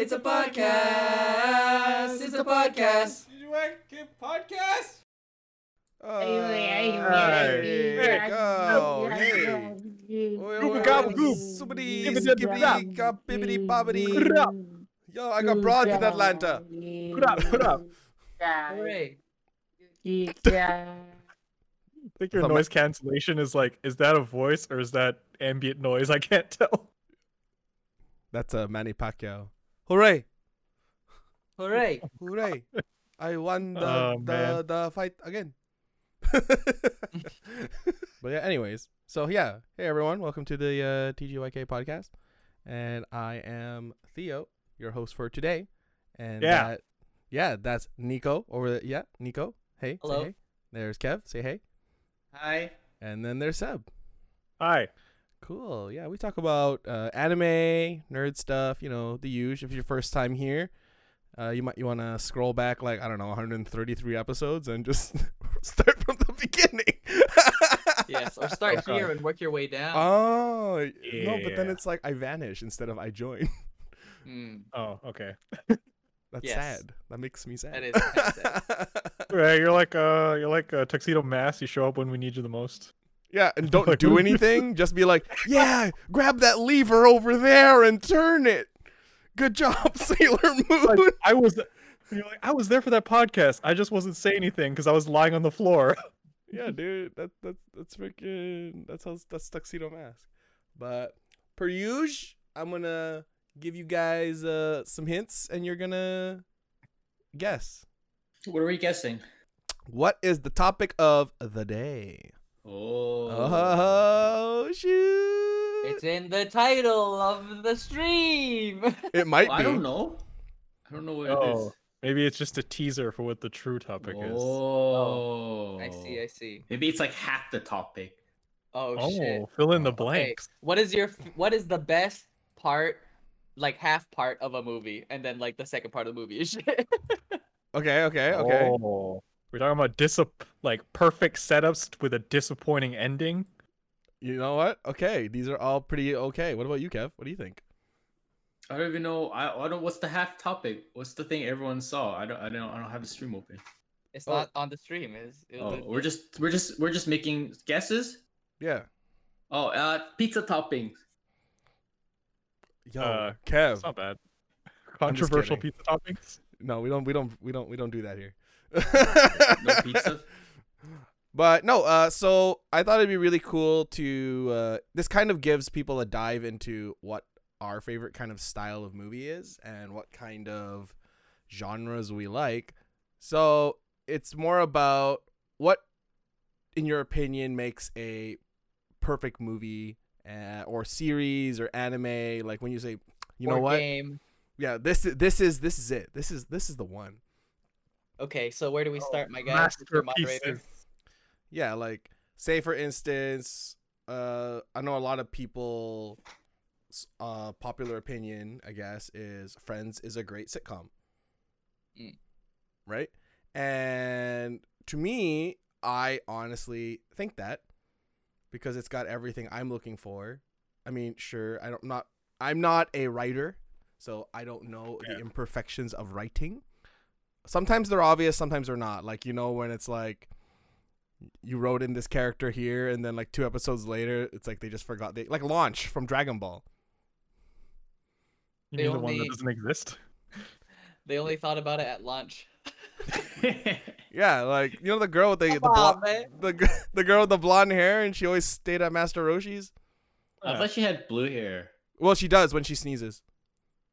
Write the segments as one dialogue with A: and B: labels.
A: It's a podcast. It's a podcast.
B: podcast.
C: Hey,
B: there you go. Hey.
C: Goop,
B: goop.
C: Somebody,
B: Skibbity, bibbity, bobbity. Yo, I got broads in Atlanta.
C: Put up, put up.
A: Hooray.
D: I think your
B: So my-
D: noise cancellation is like, is that a voice or is that ambient noise? I can't tell.
B: That's uh, Manny Pacquiao. Hooray!
A: Hooray.
B: Hooray! I won the
D: Oh,
B: the, the fight again. but yeah, anyways. So yeah, hey everyone, welcome to the uh, TGYK podcast, and I am Theo, your host for today. And
D: Yeah.
B: that- yeah, that's Nico over there. Yeah, Nico. Hey, say
A: Hello.
B: hey. There's Kev. Say hey.
A: Hi.
B: And then there's Seb.
D: Hi.
B: Cool. Yeah, we talk about uh, anime, nerd stuff. You know, the usual. If it's your first time here, uh, you might you want to scroll back like I don't know, 133 episodes and just start from the beginning.
A: Yes, or start
D: Okay.
A: here and work your way down.
B: Oh no, but then it's like I vanish instead of I join.
A: Hmm,
D: Oh, okay.
B: That's
A: Yes.
B: sad. That makes me sad.
A: That is sad.
D: Right, you're like uh, you're like a tuxedo mask. You show up when we need you the most.
B: Yeah, and don't
D: Like,
B: do anything. Just be like, yeah, grab that lever over there and turn it. Good job, Sailor Moon.
D: Like, I was, you're like, I was there for that podcast. I just wasn't saying anything because I was lying on the floor.
B: yeah, dude, that that's that's freaking that's how that's tuxedo mask. But per usual, I'm gonna give you guys uh some hints, and you're gonna guess
E: What are we guessing?
B: what is the topic of the day.
E: Oh.
B: Oh shoot!
A: It's in the title of the stream.
B: it might
E: Well,
B: be.
E: I don't know. I don't know what it
D: Oh,
E: is.
D: maybe it's just a teaser for what the true topic is.
E: Oh. oh.
A: I see, I see.
E: Maybe it's like half the topic.
A: Oh,
D: Oh,
A: shit.
D: fill in the
A: Okay,
D: blanks.
A: what is your what is the best part like half part of a movie and then like the second part of the movie is shit.
B: Okay, okay, okay.
D: Oh, we're talking about disap- like perfect setups with a disappointing ending.
B: You know what? Okay, these are all pretty okay. What about you, Kev? What do you think?
E: I don't even know. I, I don't. What's the half topic? What's the thing everyone saw? I don't. I don't. I don't have the stream open.
A: it's
B: Oh.
A: not on the stream. Is
E: Oh, we're just. We're just. We're just making guesses.
B: Yeah.
E: Oh, uh, pizza toppings.
B: Yo,
D: Uh,
B: Kev.
D: It's not bad. Controversial pizza toppings.
B: No, we don't. We don't. We don't. We don't do that here.
E: No pizza.
B: But no. Uh, so I thought it'd be really cool to. Uh, this kind of gives people a dive into what our favorite kind of style of movie is and what kind of genres we like. So it's more about what, in your opinion, makes a perfect movie uh, or series or anime. Like when you say, you know what?
A: Game.
B: Yeah, this this is this is it. This is this is the one.
A: Okay, so where do we start, my guy?
D: Masterpieces.
B: Yeah, like say for instance, uh, I know a lot of people, uh, popular opinion, I guess, is Friends is a great sitcom.
A: Mm.
B: Right, and to me, I honestly think that because it's got everything I'm looking for. I mean, sure, I don't not I'm not a writer, so I don't know the imperfections of writing. Sometimes they're obvious, sometimes they're not. Like you know when it's like you wrote in this character here, and then like two episodes later, it's like they just forgot. They like launch from Dragon Ball.
D: You
A: They
D: mean the one
A: only-
D: that doesn't exist?
A: They only thought about it at lunch.
B: Yeah, like you know the girl with the the,
A: Come on,
B: blo- the the girl with the blonde hair, and she always stayed at Master Roshi's.
E: I thought she had blue hair.
B: Well, she does when she sneezes.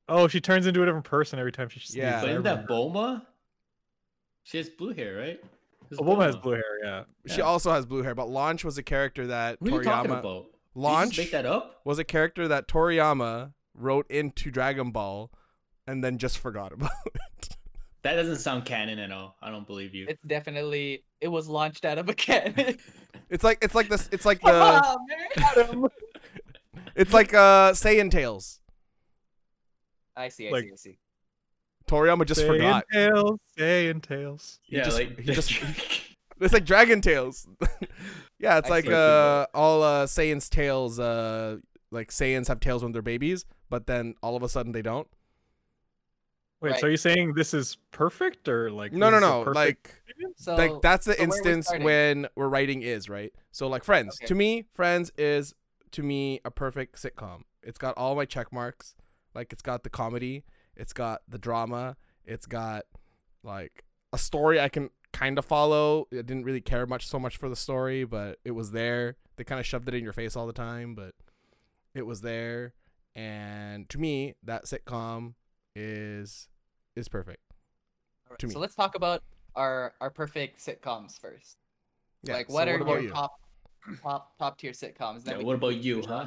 D: Oh, she turns into a different person every time she sneezes.
B: Yeah.
E: But isn't that
D: remember.
E: Bulma? She has blue hair, right?
D: A woman has blue hair. Yeah.
B: She
E: Yeah.
B: also has blue hair, but Launch was a character that
E: What are you talking
B: Toriyama
E: about? Did you just
B: Launch
E: make that up?
B: was a character that Toriyama wrote into Dragon Ball, and then just forgot about it.
E: That doesn't sound canon at all. I don't believe you.
A: It's definitely it was launched out of a cannon.
B: It's like it's like this. It's like the
A: on, man. Adam.
B: it's like uh Saiyan Tales.
A: I see, I
D: Like-
A: see, I see.
B: Toriyama just
D: Saiyan
B: forgot.
D: Tails, Saiyan Tails.
B: He
E: yeah,
B: just-
E: like
B: he just- It's like Dragon Tales. yeah, it's
A: I
B: like uh all uh Saiyan's tails. Uh, like Saiyans have tails when they're babies, but then all of a sudden they don't.
D: Wait,
A: Right.
D: so are you saying this is perfect or like
B: No, no, no.
D: perfect
B: Like?
A: So
B: like that's the
A: so where we're
B: instance when we're writing is right so like friends
A: Okay.
B: to me friends is to me a perfect sitcom it's got all my check marks like it's got the comedy it's got the drama it's got like a story i can kind of follow i didn't really care much so much for the story but it was there they kind of shoved it in your face all the time but it was there and to me that sitcom is is perfect
A: Alright,
B: to
A: So let's talk about our our perfect sitcoms first.
B: yeah
A: like,
B: so
A: what are
B: about
A: your
B: you?
A: top top top tier sitcoms?
E: Yeah, what about
A: do
E: you, huh?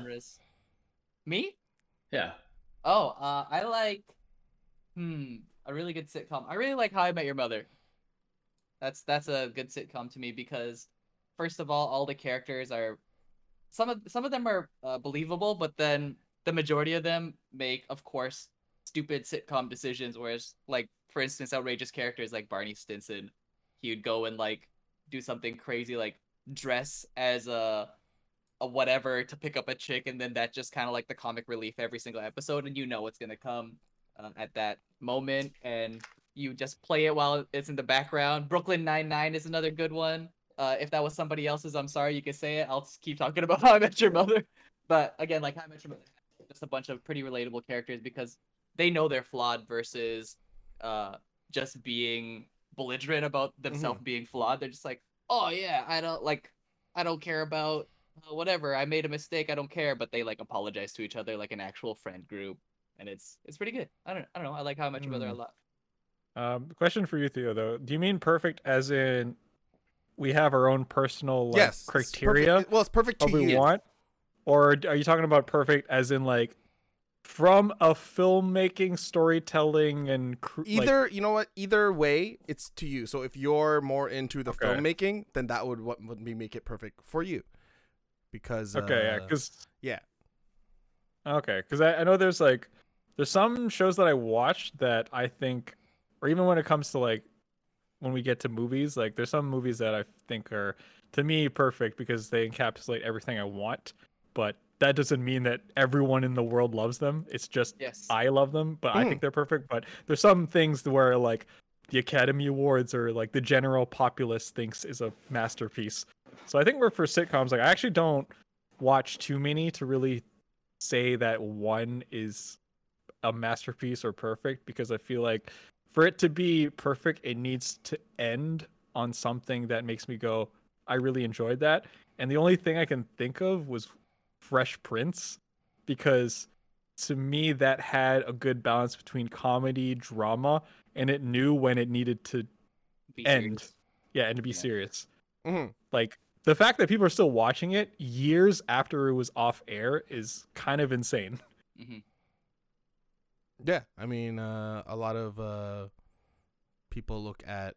A: Me?
E: Yeah.
A: Oh, uh, I like, hmm, a really good sitcom. I really like How I Met Your Mother. That's that's a good sitcom to me because, first of all, all the characters are, some of some of them are uh, believable, but then the majority of them make, of course, stupid sitcom decisions. Whereas, like for instance, outrageous characters like Barney Stinson, he would go and like do something crazy like dress as a a whatever to pick up a chick, and then that just kind of like the comic relief every single episode, and you know what's gonna come uh, at that moment, and you just play it while it's in the background. Brooklyn Nine Nine is another good one. Uh, if that was somebody else's, I'm sorry, you can say it. I'll just keep talking about How I Met Your Mother. But again, like How I Met Your Mother, just a bunch of pretty relatable characters because they know they're flawed versus uh, just being belligerent about themselves being flawed. They're just like, oh yeah, I don't like, I don't care about uh, whatever. I made a mistake. I don't care. But they like apologize to each other like an actual friend group, and it's it's pretty good. I don't I don't know. I like How I Met Your Mother a
D: Hmm.
A: lot.
D: Um, question for you, Theo. Though, do you mean perfect as in we have our own personal like,
B: yes
D: criteria
B: perfect- well it's perfect to
D: of what we want, or are you talking about perfect as in like from a filmmaking, storytelling, and cr- like-
B: either you know what either way it's to you so if you're more into the
D: Okay.
B: filmmaking then that would what would be make it perfect for you because
D: okay, yeah,
B: uh,
D: because
B: yeah.
D: Okay, because I, I know there's like there's some shows that I watched that I think, or even when it comes to like when we get to movies, like there's some movies that I think are to me perfect because they encapsulate everything I want, but that doesn't mean that everyone in the world loves them. It's just
A: Yes.
D: I love them, but I
B: Mm.
D: think they're perfect. But there's some things where like the Academy Awards or like the general populace thinks is a masterpiece. So I think we're for sitcoms. Like I actually don't watch too many to really say that one is a masterpiece or perfect because I feel like for it to be perfect, it needs to end on something that makes me go, I really enjoyed that. And the only thing I can think of was Fresh Prince because to me that had a good balance between comedy, drama, and it knew when it needed to
A: Be
D: end.
A: serious.
D: yeah, and to be
A: Yeah.
D: serious.
B: Mhm.
D: Like the fact that people are still watching it years after it was off air is kind of insane.
A: Mhm.
B: Yeah i mean uh, a lot of uh, people look at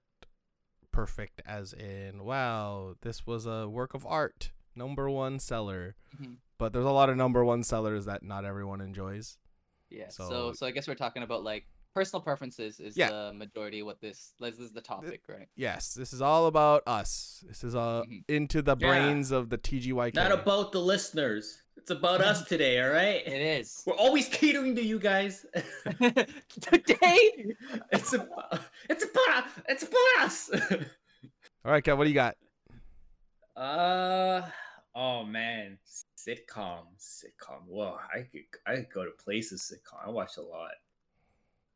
B: perfect as in wow this was a work of art number one seller
A: Mhm.
B: but there's a lot of number one sellers that not everyone enjoys
A: Yeah.
B: So-
A: So, so I guess we're talking about like personal preferences is
B: Yeah.
A: the majority of what this this is the topic, right?
B: yes this is all about us this is uh
A: Mhm.
B: into the
E: Yeah.
B: brains of the tgyk
E: Not about the listeners. It's about us today, all right?
A: It is.
E: We're always catering to you guys.
A: Today.
E: it's about it's about it's about us.
B: all right Kev, what do you got
E: uh oh man, sitcom, sitcom. Whoa, I could I could go to places sitcom. I watch a lot.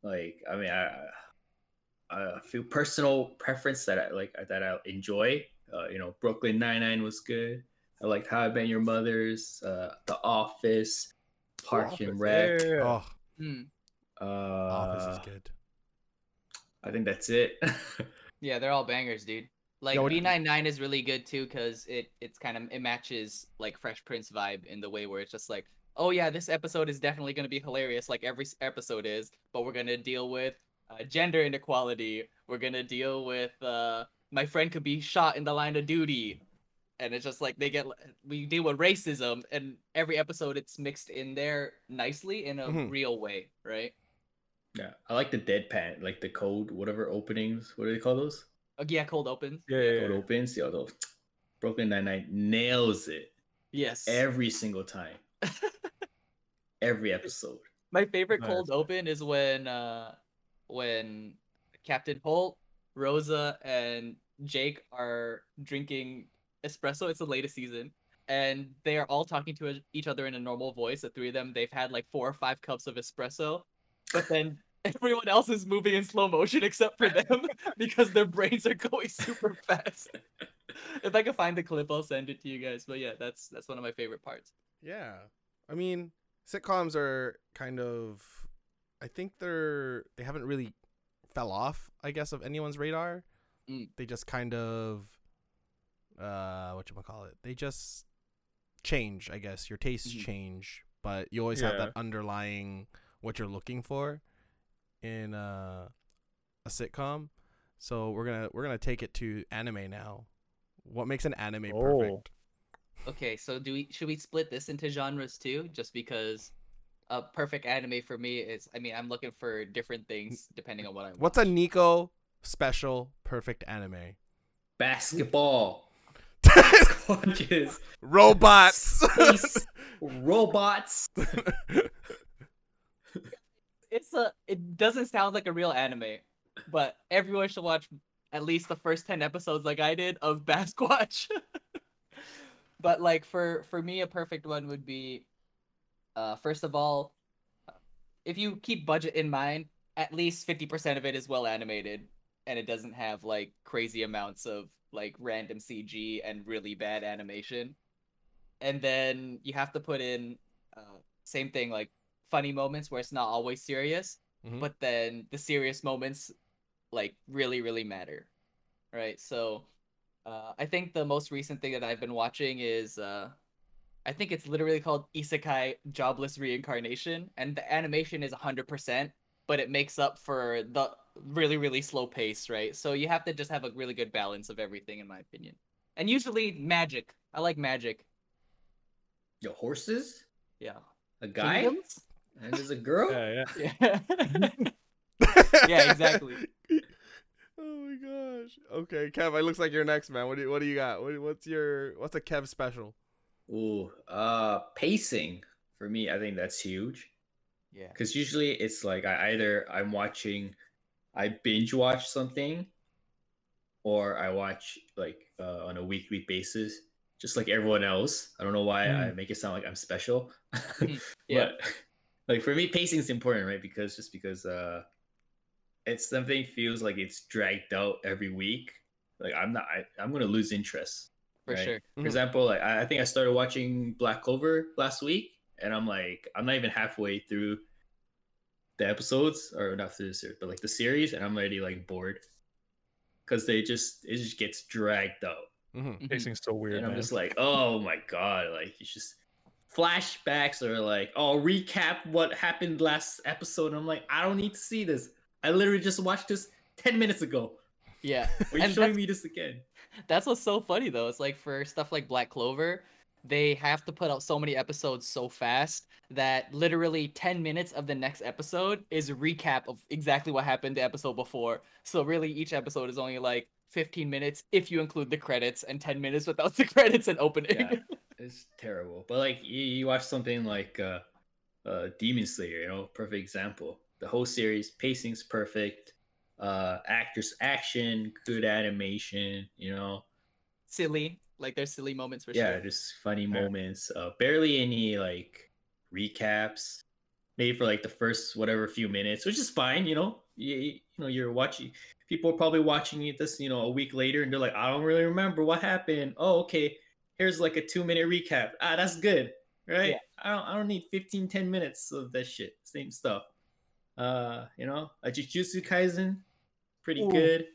E: Like I mean, I I feel personal preference that I like that I enjoy. Uh, you know, Brooklyn Nine Nine was good. I liked How I Met Your Mother's, uh, The Office, Park
D: Office,
E: and Rec.
D: yeah, yeah, yeah.
B: oh
A: Hmm.
E: Uh,
B: office is good
E: I think that's it.
A: Yeah, they're all bangers, dude. Like
B: Yo, what-
A: B 99 is really good too because it it's kind of it matches like Fresh Prince vibe in the way where it's just like, oh yeah, this episode is definitely gonna be hilarious, like every episode is, but we're gonna deal with uh, gender inequality. We're gonna deal with uh, my friend could be shot in the line of duty, and it's just like they get we deal with racism, and every episode it's mixed in there nicely in a
B: Mhm.
A: real way, right?
E: yeah, I like the deadpan, like the code, whatever openings. What do they call those?
A: Uh, yeah, cold opens.
D: Yeah, yeah,
E: Code
D: yeah.
E: opens. Yeah, those Brooklyn Nine Nine nails it
A: Yes.
E: every single time. every episode.
A: My favorite
D: Nice.
A: cold open is when uh when Captain Holt, Rosa, and Jake are drinking espresso. It's the latest season, and they are all talking to each other in a normal voice. The three of them, they've had like four or five cups of espresso, but then everyone else is moving in slow motion except for them because their brains are going super fast. if I can find the clip, I'll send it to you guys. But yeah, that's that's one of my favorite parts.
B: Yeah. I mean, sitcoms are kind of I think they're they haven't really fell off, I guess, of anyone's radar.
A: Mm.
B: They just kind of uh what you call it? They just change, I guess. Your tastes
A: Mhm.
B: change, but you always have that underlying what you're looking for in uh, a sitcom. So we're gonna we're gonna take it to anime now. What makes an anime
D: Oh.
B: perfect?
A: Okay, so do we should we split this into genres too? Just because a perfect anime for me is I mean I'm looking for different things depending on what I want.
B: What's a Nico special perfect anime?
E: Basketball, squatches,
B: Robots.
E: space, robots.
A: it's a it doesn't sound like a real anime, but everyone should watch at least the first 10 episodes like I did of Basquatch. but like for for me a perfect one would be uh first of all if you keep budget in mind, at least 50% of it is well animated and it doesn't have like crazy amounts of like random CG and really bad animation. And then you have to put in uh, same thing like funny moments where it's not always serious,
B: Mhm.
A: but then the serious moments like really really matter. Right? So uh, I think the most recent thing that I've been watching is uh, I think it's literally called Isekai Jobless Reincarnation, and the animation is 100%, but it makes up for the really, really slow pace, right? So you have to just have a really good balance of everything, in my opinion. And usually magic. I like magic.
E: Your horses,
A: Yeah.
E: a guy,
A: Kingdoms?
E: and there's a girl.
D: Yeah, yeah.
A: Yeah. Yeah, exactly.
B: oh my gosh. Okay, Kev, it looks like you're next, man. What do you, what do you got? What, what's your what's a Kev special?
E: Ooh, uh, pacing for me, I think that's huge.
A: yeah.
E: because usually it's like I either I'm watching, I binge watch something, or I watch like uh, on a weekly basis, just like everyone else. I don't know why I make it sound like I'm special,
A: Yeah.
E: but like for me, pacing is important, right? Because just because uh, it's something feels like it's dragged out every week. Like I'm not, I, I'm gonna lose interest.
A: For
E: right?
A: sure.
E: For
B: Mhm.
E: example, like I, I think I started watching Black Clover last week, and I'm like, I'm not even halfway through the episodes, or not through the series, but like the series, and I'm already like bored because they just it just gets dragged out,
B: hmm
A: Mhm.
D: Pacing's so weird,
E: and I'm
D: man.
E: just like, oh my god, like it's just flashbacks or like, oh, recap what happened last episode. And I'm like, I don't need to see this. I literally just watched this ten minutes ago.
A: Yeah.
E: Are you
A: And
E: showing me this again?
A: That's what's so funny though. It's like for stuff like Black Clover, they have to put out so many episodes so fast that literally 10 minutes of the next episode is a recap of exactly what happened the episode before. So really each episode is only like 15 minutes if you include the credits and 10 minutes without the credits and opening.
E: Yeah. It's terrible. But like you, you watch something like uh uh Demon Slayer, you know, perfect example. The whole series, pacing's perfect, uh actors action, good animation, you know.
A: silly. Like there's silly moments for sure.
E: yeah,
A: sure.
E: just funny
D: Yeah.
E: moments. Uh barely any like recaps. Maybe for like the first whatever few minutes, which is fine, you know. You, you know, you're watching people are probably watching it this, you know, a week later and they're like, I don't really remember what happened. Oh, okay. Here's like a two minute recap. Ah, that's good. Right?
A: Yeah.
E: I don't I don't need 15, 10 minutes of that shit. Same stuff. Uh, you know, a Jujutsu Kaisen, pretty
A: Ooh.
E: good.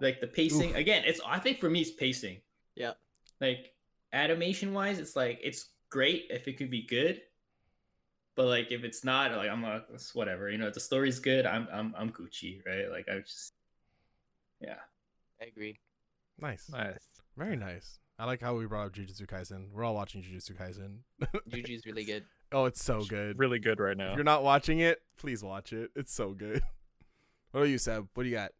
E: Like the pacing. Again, it's I think for me it's pacing.
A: Yeah.
E: Like animation wise, it's like it's great if it could be good. But like if it's not, like I'm like it's whatever. You know, if the story's good, I'm I'm I'm Gucci, right? Like I just yeah.
A: I agree.
B: Nice.
D: nice.
B: Very nice. I like how we brought up Jujutsu Kaisen. We're all watching Jujutsu Kaisen.
A: Juju's really good.
B: oh, it's so good.
D: Really good right now.
B: If you're not watching it, please watch it. It's so good. What are you, Seb? What do you got?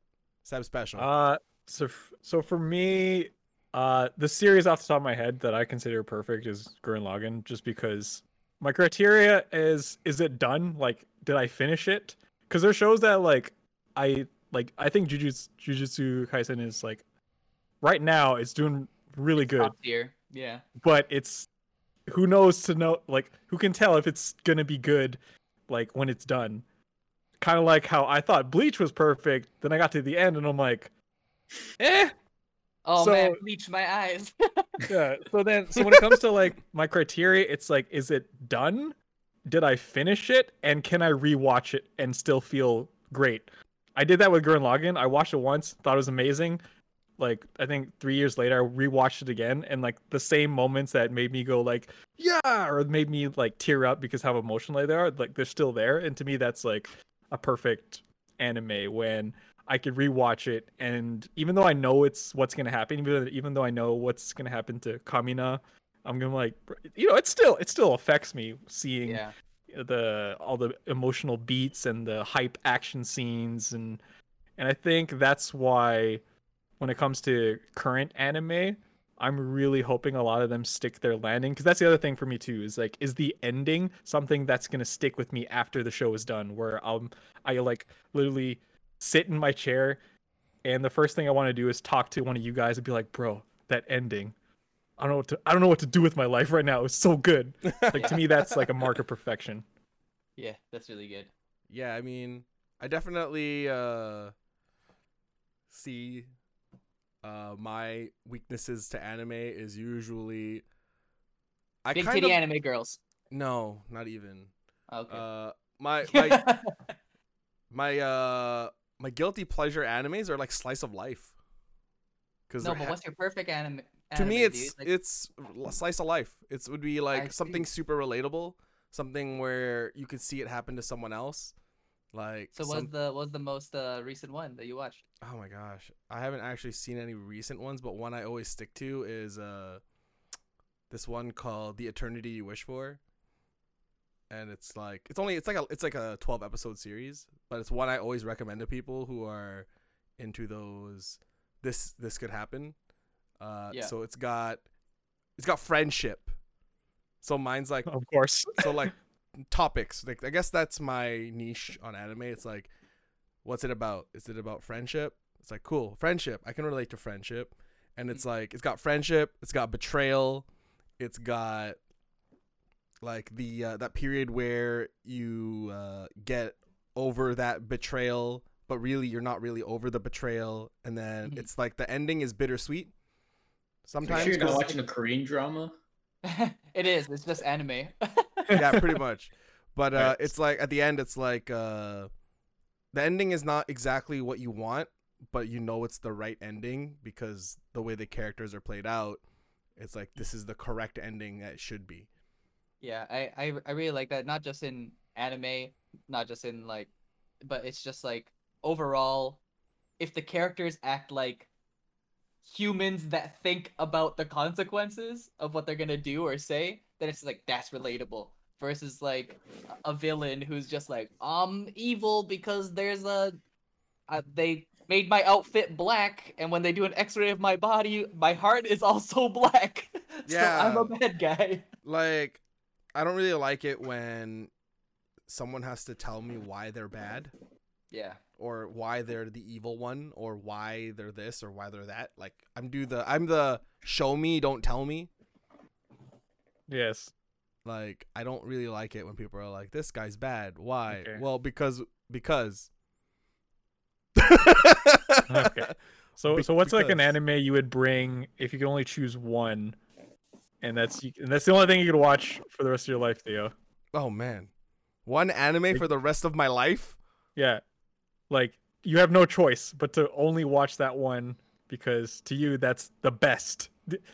B: Seb special.
D: Uh, so f- so for me, uh, the series off the top of my head that I consider perfect is Gurren Lagann, just because my criteria is is it done? Like, did I finish it? Because there's shows that like I like I think Jujutsu Jujutsu Kaisen is like right now it's doing really good,
A: tier. Yeah.
D: but it's who knows to know like who can tell if it's gonna be good like when it's done. Kind of like how I thought Bleach was perfect, then I got to the end and I'm like, eh.
A: Oh man,
D: So-
A: bleach my eyes.
D: Yeah. So then, so when it comes to like my criteria, it's like, is it done? Did I finish it? And can I rewatch it and still feel great? I did that with Gurren Lagann. I watched it once, thought it was amazing. Like I think three years later, I rewatched it again, and like the same moments that made me go like, yeah, or made me like tear up because how emotional they are, like they're still there. And to me, that's like a perfect anime when I could rewatch it, and even though I know it's what's gonna happen, even even though I know what's gonna happen to Kamina, I'm gonna like, you know, it still it still affects me seeing
A: yeah.
D: the all the emotional beats and the hype action scenes, and and I think that's why when it comes to current anime, I'm really hoping a lot of them stick their landing because that's the other thing for me too is like is the ending something that's gonna stick with me after the show is done where um I like literally sit in my chair and the first thing I want to do is talk to one of you guys and be like, bro, that ending. I don't know what to I don't know what to do with my life right now. It's so good. Like to me that's like a mark of perfection.
A: Yeah, that's really good.
B: Yeah, I mean, I definitely uh see uh my weaknesses to anime is usually I
A: Big
B: kind
A: titty
B: of
A: anime girls.
B: no, not even.
A: Okay.
B: Uh my my my uh my guilty pleasure animes are like slice of life. Cuz
A: no, but what's your perfect anime?
B: to me it's?
A: Like,
B: it's slice of life. It would be
A: I
B: like
A: see.
B: something super relatable, something where you could see it happen to someone else. Like
A: so
B: some-
A: what's the what's the most uh, recent one that you watched?
B: Oh my gosh, I haven't actually seen any recent ones, but one I always stick to is uh this one called "The Eternity You Wish For," and it's like it's only it's like a it's like a twelve episode series, but it's one I always recommend to people who are into those. This this could happen. Uh,
A: Yeah.
B: So it's got it's got friendship. So mine's like
D: Of course.
B: so like topics like i guess that's my niche on anime it's like what's it about is it about friendship it's like cool friendship i can relate to friendship and it's like it's got friendship it's got betrayal it's got like the uh, that period where you uh, get over that betrayal but really you're not really over the betrayal and then
A: Mhm.
B: it's like the ending is bittersweet sometimes
E: sure you're not
B: 'cause-
E: watching a Korean drama.
A: it is. It's just anime.
B: yeah, pretty much. But uh,
D: Right.
B: it's like at the end, it's like uh, the ending is not exactly what you want, but you know it's the right ending because the way the characters are played out, it's like this is the correct ending that it should be.
A: Yeah, I, I I really like that. Not just in anime, not just in like, but it's just like overall, if the characters act like humans that think about the consequences of what they're gonna do or say, then it's like that's relatable. Versus like a villain who's just like, I'm evil because there's a, uh, they made my outfit black, and when they do an X-ray of my body, my heart is also black. so I'm a bad guy.
B: Like, I don't really like it when someone has to tell me why they're bad
A: Yeah.
B: or why they're the evil one or why they're this or why they're that. Like, I'm do the I'm the show me, don't tell me.
D: Yes.
B: Like I don't really like it when people are like, "This guy's bad." Why?
D: Okay.
B: Well, because because.
D: Okay. So
B: Be-
D: so what's like an anime you would bring if you could only choose one, and that's and that's the only thing you could watch for the rest of your life, Theo.
B: Oh man, one anime for the rest of my life.
D: Yeah, like you have no choice but to only watch that one because to you that's the best.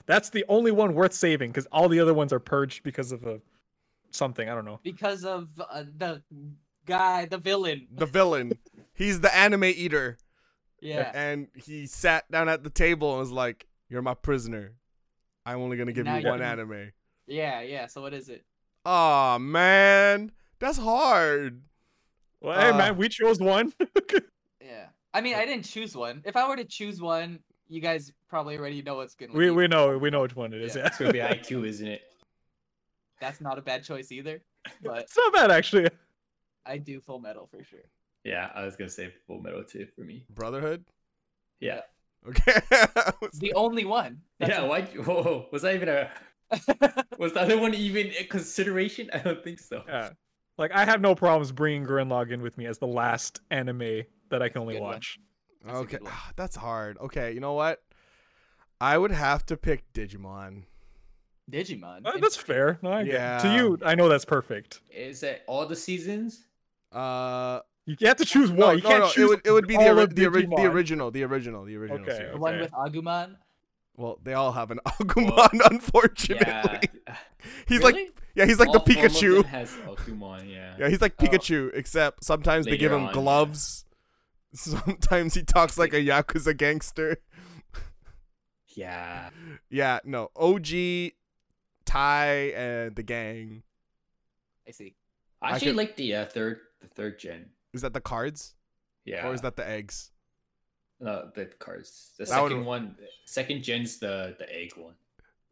D: That's the only one worth saving because all the other ones are purged because of a something I don't know.
A: because of uh, the guy, the villain.
B: The villain. He's the anime eater,
A: Yeah.
B: and he sat down at the table and was like, "You're my prisoner. I'm only gonna give
A: Now
B: you
A: you
B: one
A: can-
B: anime."
A: Yeah, yeah. So what is it?
B: Oh man, that's hard.
D: Well, hey
B: Uh,
D: man, we chose one.
A: Yeah. I mean, I didn't choose one. If I were to choose one, you guys probably already know what's gonna
D: we
A: be.
D: we know we know which one it is.
A: Yeah.
D: Yeah.
E: It's gonna be Haikyuu, isn't it?
A: That's not a bad choice either. But
D: it's not bad actually.
A: I do Full Metal for sure.
E: Yeah, I was gonna say Full Metal too for me.
B: Brotherhood.
E: Yeah.
B: Okay.
A: The only one. That's
E: yeah. Why? Whoa, was that even a? Was the other one even a consideration? I don't think so.
D: Yeah. Like I have no problems bringing Gurren in with me as the last anime that I can only watch.
A: That's
B: okay, that's hard. Okay, you know what? I would have to pick Digimon.
A: Digimon.
D: Uh, that's fair. No, I get. To you, I know that's perfect.
E: Is that all the seasons?
B: Uh,
D: You have to choose one.
B: no,
D: you
B: no,
D: can't
B: no,
D: choose
B: it would it would be the
D: all
B: ori- the, ori- the original, the original, the original.
D: Okay,
B: series.
A: the one with Agumon.
B: Well, they all have an Agumon, unfortunately.
E: Yeah.
B: He's
A: Really?
B: like, yeah, he's like
E: All
B: the Pikachu.
E: them Has Agumon, yeah.
B: Yeah, he's like
A: Oh.
B: Pikachu, except sometimes they give him
E: on, yeah.
B: gloves. Sometimes he talks like a yakuza gangster.
E: Yeah.
B: Yeah, no, OG, Tai, and the gang.
A: I see.
E: I
B: I
E: actually
B: could-
E: like the uh, third, the third gen.
B: Is that the cards,
E: Yeah.
B: or is that the eggs?
E: no the cards? The
B: That one-
E: second one, second gen's the the egg one.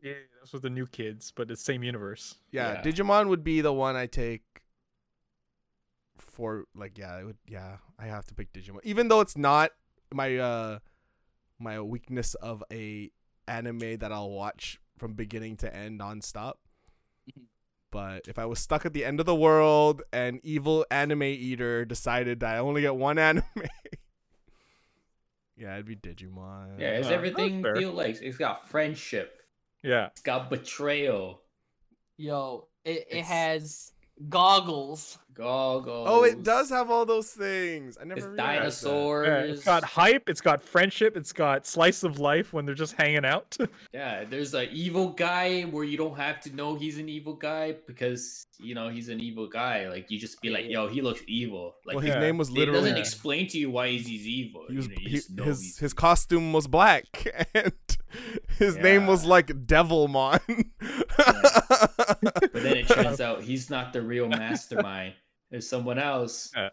D: Yeah, that's with the new kids, but it's same universe.
B: Yeah,
E: Yeah.
B: Digimon would be the one I take for like yeah, it would yeah, I have to pick Digimon. Even though it's not my uh my weakness of a anime that I'll watch from beginning to end nonstop. But if I was stuck at the end of the world and evil anime eater decided that I only get one anime Yeah, it'd be Digimon.
E: Yeah, it's
D: Uh,
E: everything
D: fair.
E: feel like it's got friendship,
D: Yeah.
E: it's got betrayal,
A: Yo, it, it
E: It's-
A: has goggles.
E: Goggles.
B: Oh, it does have all those things. I never
E: It's
B: realized that.
E: dinosaurs.
D: yeah. It's got hype, it's got friendship, it's got slice of life when they're just hanging out.
E: Yeah, there's an evil guy where you don't have to know he's an evil guy because you know he's an evil guy. Like you just be like, yo, he looks evil. Like
B: well, his
D: Yeah.
B: name was literally.
E: it doesn't
D: Yeah.
E: explain to you why he's, he's evil.
B: He was
E: you know, you
B: he, his
E: he's
B: his
E: evil.
B: costume was black and his name was
E: Yeah.
B: like Devilmon.
E: But then it turns out he's not the real mastermind. There's someone else.
D: Yeah.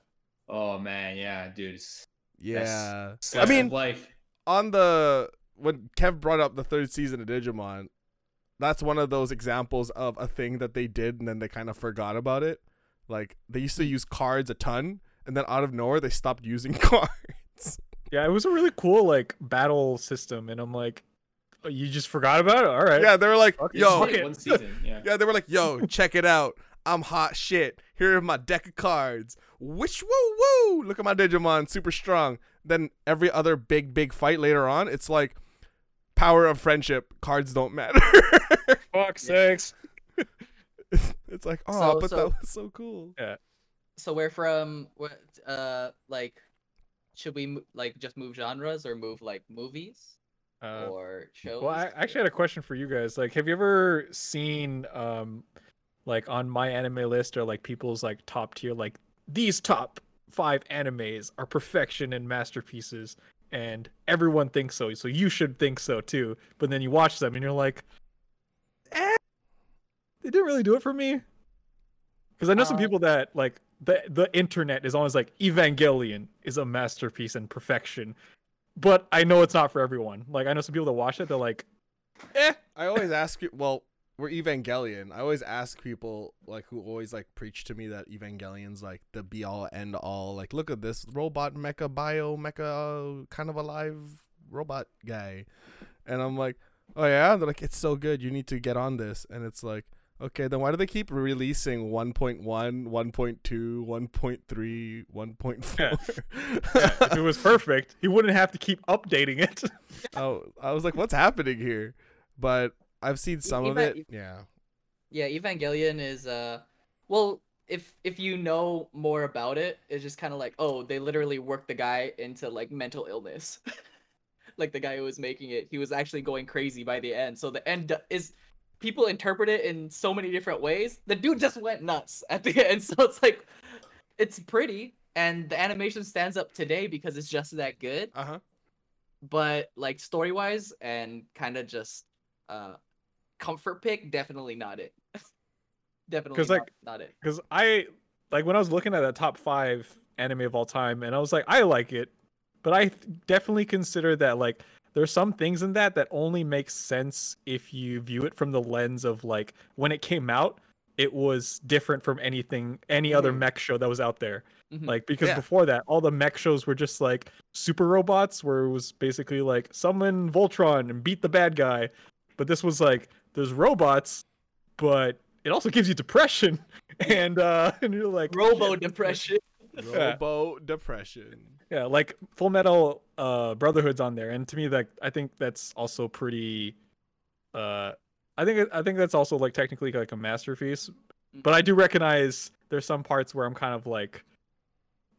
E: Oh man, yeah, dude. It's
B: yeah.
E: I
B: mean-
E: of life.
B: On the when Kev brought up the third season of Digimon, that's one of those examples of a thing that they did and then they kind of forgot about it. Like they used to hmm. use cards a ton and then out of nowhere they stopped using cards.
D: yeah, it was a really cool like battle system, and I'm like, oh, you just forgot about it? All right.
B: Yeah, they were like,
D: Okay,
B: "Yo,
D: fuck
E: Just
D: it.
E: one season. Yeah.
B: Yeah, they were like, "Yo, check it out. I'm hot shit. Here are my deck of cards. Wish woo woo. Look at my Digimon, super strong." Then every other big big fight later on, it's like power of friendship. Cards don't matter.
D: Fuck sakes.
B: it's like, oh,
A: So-
B: but
A: so-
B: that was so cool. Yeah.
A: So we're from what? Uh, like, should we like just move genres or move like movies
D: Uh,
A: or shows?
D: Well, I actually had a question for you guys. Like, have you ever seen, um, like on my anime list are like people's like top tier, like these top five animes are perfection and masterpieces, and everyone thinks so, so you should think so too. But then you watch them and you're like, eh, they didn't really do it for me. Because I know some
A: Uh,
D: people that like the the internet is always like Evangelion is a masterpiece and perfection, but I know it's not for everyone. Like I know some people that watch it, they're like, eh.
B: I always ask you. Well, we're Evangelion. I always ask people like who always like preach to me that Evangelion's like the be all end all. Like, look at this robot mecha bio mecha uh, kind of alive robot guy, and I'm like, oh yeah. They're like, it's so good. You need to get on this. And it's like, okay, then why do they keep releasing 1.1, 1.2, 1.3, 1.4?
D: if it was perfect, he wouldn't have to keep updating it.
B: oh, I was like, what's happening here? But I've seen some of it. Yeah.
A: Yeah, Evangelion is uh, well, if if you know more about it, it's just kind of like, oh, they literally worked the guy into like mental illness. like the guy who was making it, he was actually going crazy by the end. So the end is people interpret it in so many different ways. The dude just went nuts at the end. So it's like it's pretty and the animation stands up today because it's just that good
B: Uh huh.
A: but like story wise and kind of just uh comfort pick definitely not it definitely
D: 'Cause,
A: not,
D: like,
A: not it
D: Because I like when I was looking at the top five anime of all time, and I was like, I like it, but I th- definitely consider that like there's some things in that that only make sense if you view it from the lens of like when it came out. it was different from anything any other
A: Mhm.
D: mech show that was out there.
A: Mhm.
D: Like because
B: Yeah.
D: before that, all the mech shows were just like super robots, where it was basically like summon Voltron and beat the bad guy. But this was like there's robots, but it also gives you depression, and uh, and you're like
A: Robo depression.
B: Robo depression.
D: Yeah, like Full Metal uh Brotherhood's on there, and to me, like I think that's also pretty. Uh, I think I think that's also like technically like a masterpiece, but I do recognize there's some parts where I'm kind of like,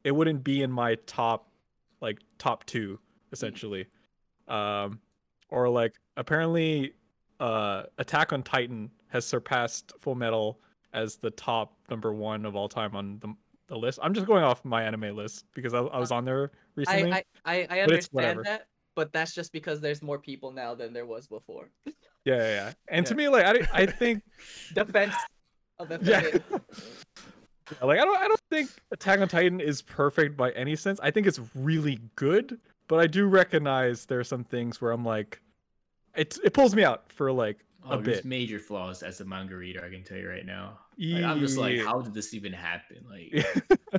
D: it wouldn't be in my top, like top two essentially, um, or like apparently, uh, Attack on Titan has surpassed Full Metal as the top number one of all time on the the list. I'm just going off my anime list because I, I was on there recently.
A: I, I, I, understand that, but that's just because there's more people now than there was before.
D: yeah, yeah, yeah. And to me, like I, I think,
A: Defense of the
D: yeah, like I don't, I don't think Attack on Titan is perfect by any sense. I think it's really good, but I do recognize there are some things where I'm like, it it pulls me out for like
E: Oh,
D: a
E: there's
D: bit.
E: major flaws as a manga reader. I can tell you right now. Like, I'm just like, how did this even happen? Like,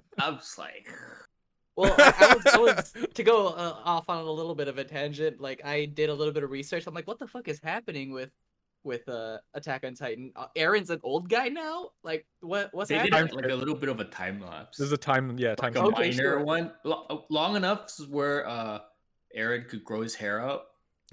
E: I'm just like,
A: Well, I, I, was, I was to go uh, off on a little bit of a tangent. Like I did a little bit of research. I'm like, what the fuck is happening with with uh, Attack on Titan? Uh, Eren's an old guy now. Like what what's
E: they did
A: happening?
E: like a little bit of a time lapse.
D: There's a time, yeah, time.
E: like a
D: skip.
A: Okay,
E: minor
A: sure.
E: one, lo- long enough where uh, Aaron could grow his hair out.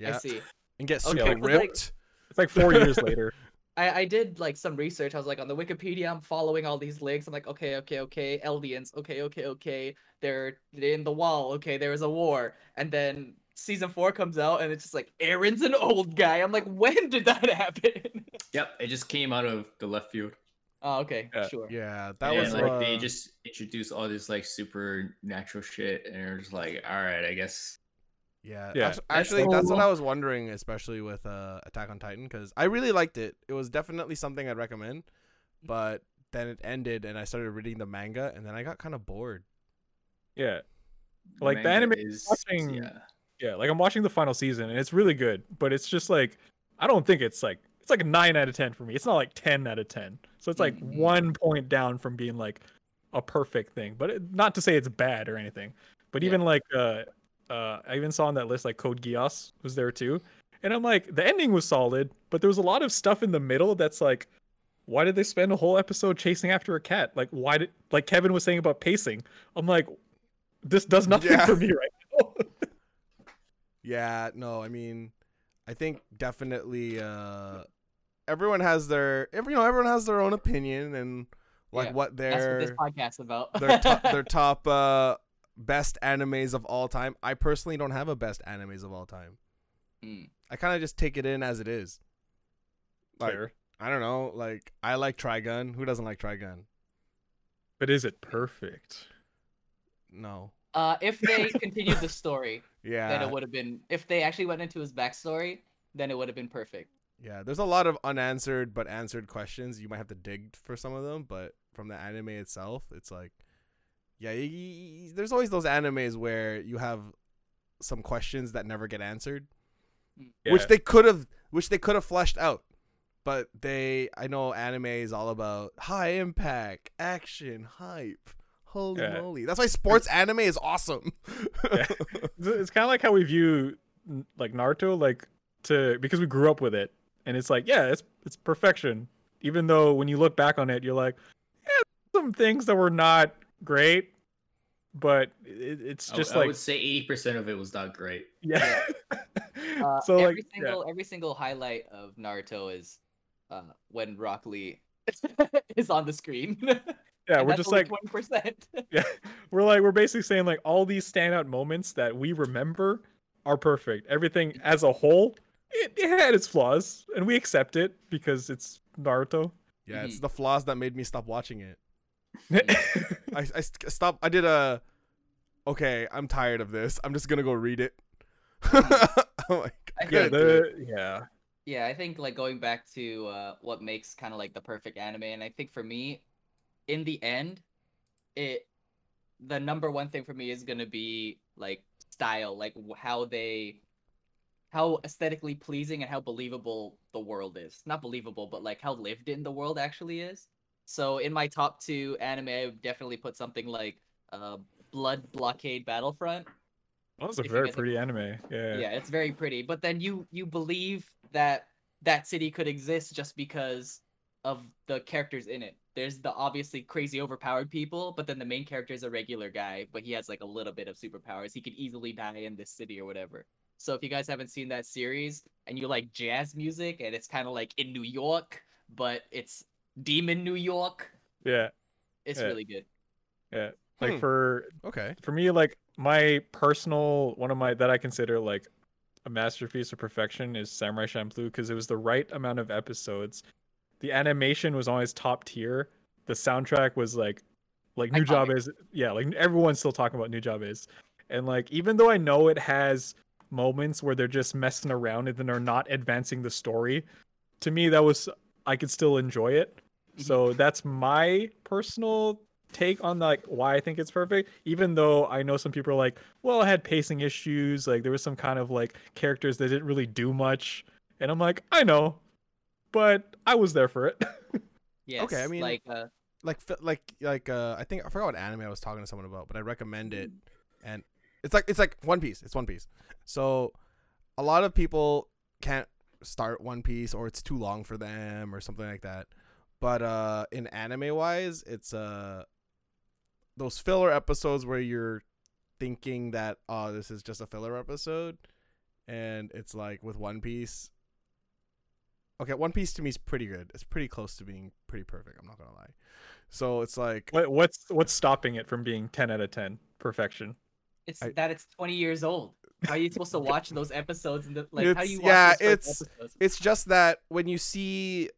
A: I see.
B: And get
A: Okay,
B: super
A: but, like-
B: ripped.
D: It's like four years later.
A: I, I did like some research. I was like on the Wikipedia. I'm following all these links. I'm like, okay, okay, okay. Eldians. Okay, okay, okay. They're in the wall. Okay, there is a war. And then season four comes out, and it's just like Eren's an old guy. I'm like, when did that happen?
E: Yep, it just came out of the left field.
A: oh, okay,
D: Yeah.
A: sure.
B: Yeah, that
E: and
B: was
E: like they
B: uh,
E: just introduced all this like supernatural shit, and they're just like, all right, I guess.
B: Yeah,
D: Yeah,
B: actu-
E: that's
B: actually, that's what. I was wondering, especially with uh, Attack on Titan, because I really liked it. It was definitely something I'd recommend, but then it ended, and I started reading the manga, and then I got kind of bored.
D: Yeah, Like, the anime
E: is
D: watching-
E: yeah.
D: yeah. Like I'm watching the final season, and it's really good, but it's just like I don't think it's like it's like a nine out of ten for me. It's not like ten out of ten. So it's like
E: Mhm.
D: one point down from being like a perfect thing. But it, not to say it's bad or anything. But
A: Yeah.
D: even like uh, uh, I even saw on that list like Code Geass was there too, and I'm like the ending was solid, but there was a lot of stuff in the middle that's like. Why did they spend a whole episode chasing after a cat? Like, why did like Kevin was saying about pacing? I'm like, this does nothing
B: Yeah.
D: for me right now.
B: Yeah, no, I mean, I think definitely uh, everyone has their, every, you know, everyone has their own opinion and like
A: Yeah,
B: what
A: That's what
B: their
A: this podcast's about.
B: their top, their top uh, best animes of all time. I personally don't have a best animes of all time.
A: Mm.
B: I kind of just take it in as it is. Like,
D: Fair.
B: I don't know. Like I like Trigun. Who doesn't like Trigun?
D: But is it perfect?
B: No.
A: Uh, if they continued the story,
B: Yeah.
A: then it would have been. If they actually went into his backstory, then it would have been perfect.
B: Yeah. There's a lot of unanswered but answered questions. You might have to dig for some of them, but from the anime itself, it's like, yeah. there's always those animes where you have some questions that never get answered, mm.
D: which
B: they could have, which they could have fleshed out. But they, I know anime is all about high impact, action, hype. Holy
D: Yeah.
B: moly! That's why sports anime is awesome.
D: Yeah. It's, it's kind of like how we view like Naruto, like to because we grew up with it, and it's like, yeah, it's it's perfection. Even though when you look back on it, you're like, yeah, some things that were not great, but it, it's
E: I-
D: just
E: I,
D: like,
E: would say eighty percent of it was not great.
D: yeah.
A: Uh,
D: so
A: every
D: like, yeah.
A: single every single highlight of Naruto is uh, when Rock Lee is on the screen.
D: yeah, we're just like,
A: twenty percent.
D: yeah, we're like, we're basically saying like all these standout moments that we remember are perfect. Everything as a whole, it, it had its flaws, and we accept it because it's Naruto.
B: yeah, it's the flaws that made me stop watching it. I, I st- stopped. I did a. Okay, I'm tired of this. I'm just gonna go read it. I'm like,
A: I
B: I
A: think-
D: yeah,
B: couldn't do it.
D: the, yeah,
A: Yeah, I think like going back to uh, what makes kind of like the perfect anime, and I think for me, in the end, it the number one thing for me is gonna be like style, like how they, how aesthetically pleasing and how believable the world is. Not believable, but like how lived in the world actually is. So in my top two anime, I would definitely put something like uh, Blood Blockade Battlefront.
D: That was a very pretty anime. Yeah.
A: Yeah, it's very pretty. But then you you believe that that city could exist just because of the characters in it. There's the obviously crazy overpowered people, but then the main character is a regular guy, but he has like a little bit of superpowers. He could easily die in this city or whatever. So if you guys haven't seen that series and you like jazz music and it's kind of like in New York, but it's demon New York,
D: Yeah.
A: it's
D: Yeah.
A: really good.
D: Yeah. Like
B: Hmm.
D: for
B: Okay.
D: for me, like my personal one of my that I consider like a masterpiece of perfection is Samurai Champloo because it was the right amount of episodes. The animation was always top tier. The soundtrack was like like Nujabes yeah, like everyone's still talking about Nujabes. And like even though I know it has moments where they're just messing around and then are not advancing the story, to me that was I could still enjoy it. So that's my personal take on like why I think it's perfect. Even though I know some people are like, well, I had pacing issues, like there was some kind of like characters that didn't really do much. And I'm like, I know, but I was there for it.
A: Yes, Okay.
B: I mean-
A: like uh,
B: Like like like uh I think I forgot what anime I was talking to someone about, but I recommend it and it's like it's like One Piece. It's One Piece. So a lot of people can't start One Piece or it's too long for them or something like that. But uh in anime wise, it's uh those filler episodes where you're thinking that oh this is just a filler episode and it's like with One Piece Okay, One Piece to me is pretty good. It's pretty close to being pretty perfect, I'm not going to lie. So it's like
D: what, what's what's stopping it from being 10 out of 10 perfection?
A: it's
B: I-
A: that it's 20 years old. How are you supposed to watch those episodes? And the, like, how do you watch
B: yeah,
A: those
B: it's-
A: episodes?
B: it's just that when you see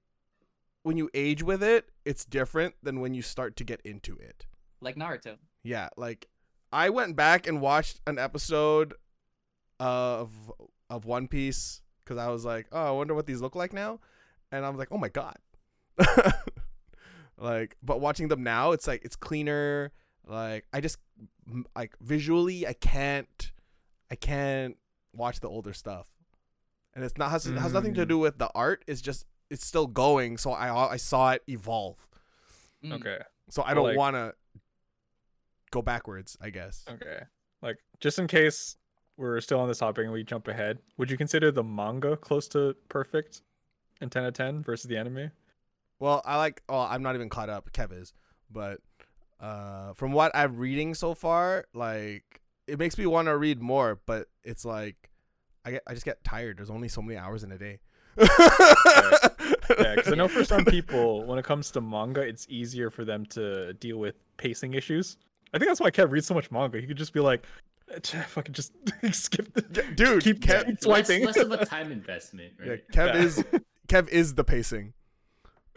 B: when you age with it, it's different than when you start to get into it.
A: like Naruto.
B: Yeah, like I went back and watched an episode of of One Piece because I was like, oh, I wonder what these look like now, and I was like, oh my god. like, but watching them now, it's like it's cleaner. Like I just like visually, I can't, I can't watch the older stuff, and it's not has, it has nothing to
D: Mm.
B: do with the art. It's just it's still going. So I I saw it evolve.
A: Mm.
D: Okay.
B: So I don't
D: like-
B: want to go backwards. I guess.
D: Okay. Like just in case we're still on this topic and we jump ahead, would you consider the manga close to perfect in 10 out of 10 versus the anime?
B: Well, I like. Oh, I'm not even caught up. Kev is, but uh, from what I'm reading so far, like it makes me want to read more. But it's like I get, I just get tired. There's only so many hours in a day.
D: Yeah, because I know for some people, when it comes to manga, it's easier for them to deal with pacing issues. I think that's why Kev reads so much manga. He could just be like, fucking just skip the
B: Yeah, dude,
D: keep,
B: Kev-
D: keep
E: Less,
D: swiping.
E: less of a time investment,
B: Yeah. Kev
D: Yeah.
B: is Kev is the pacing.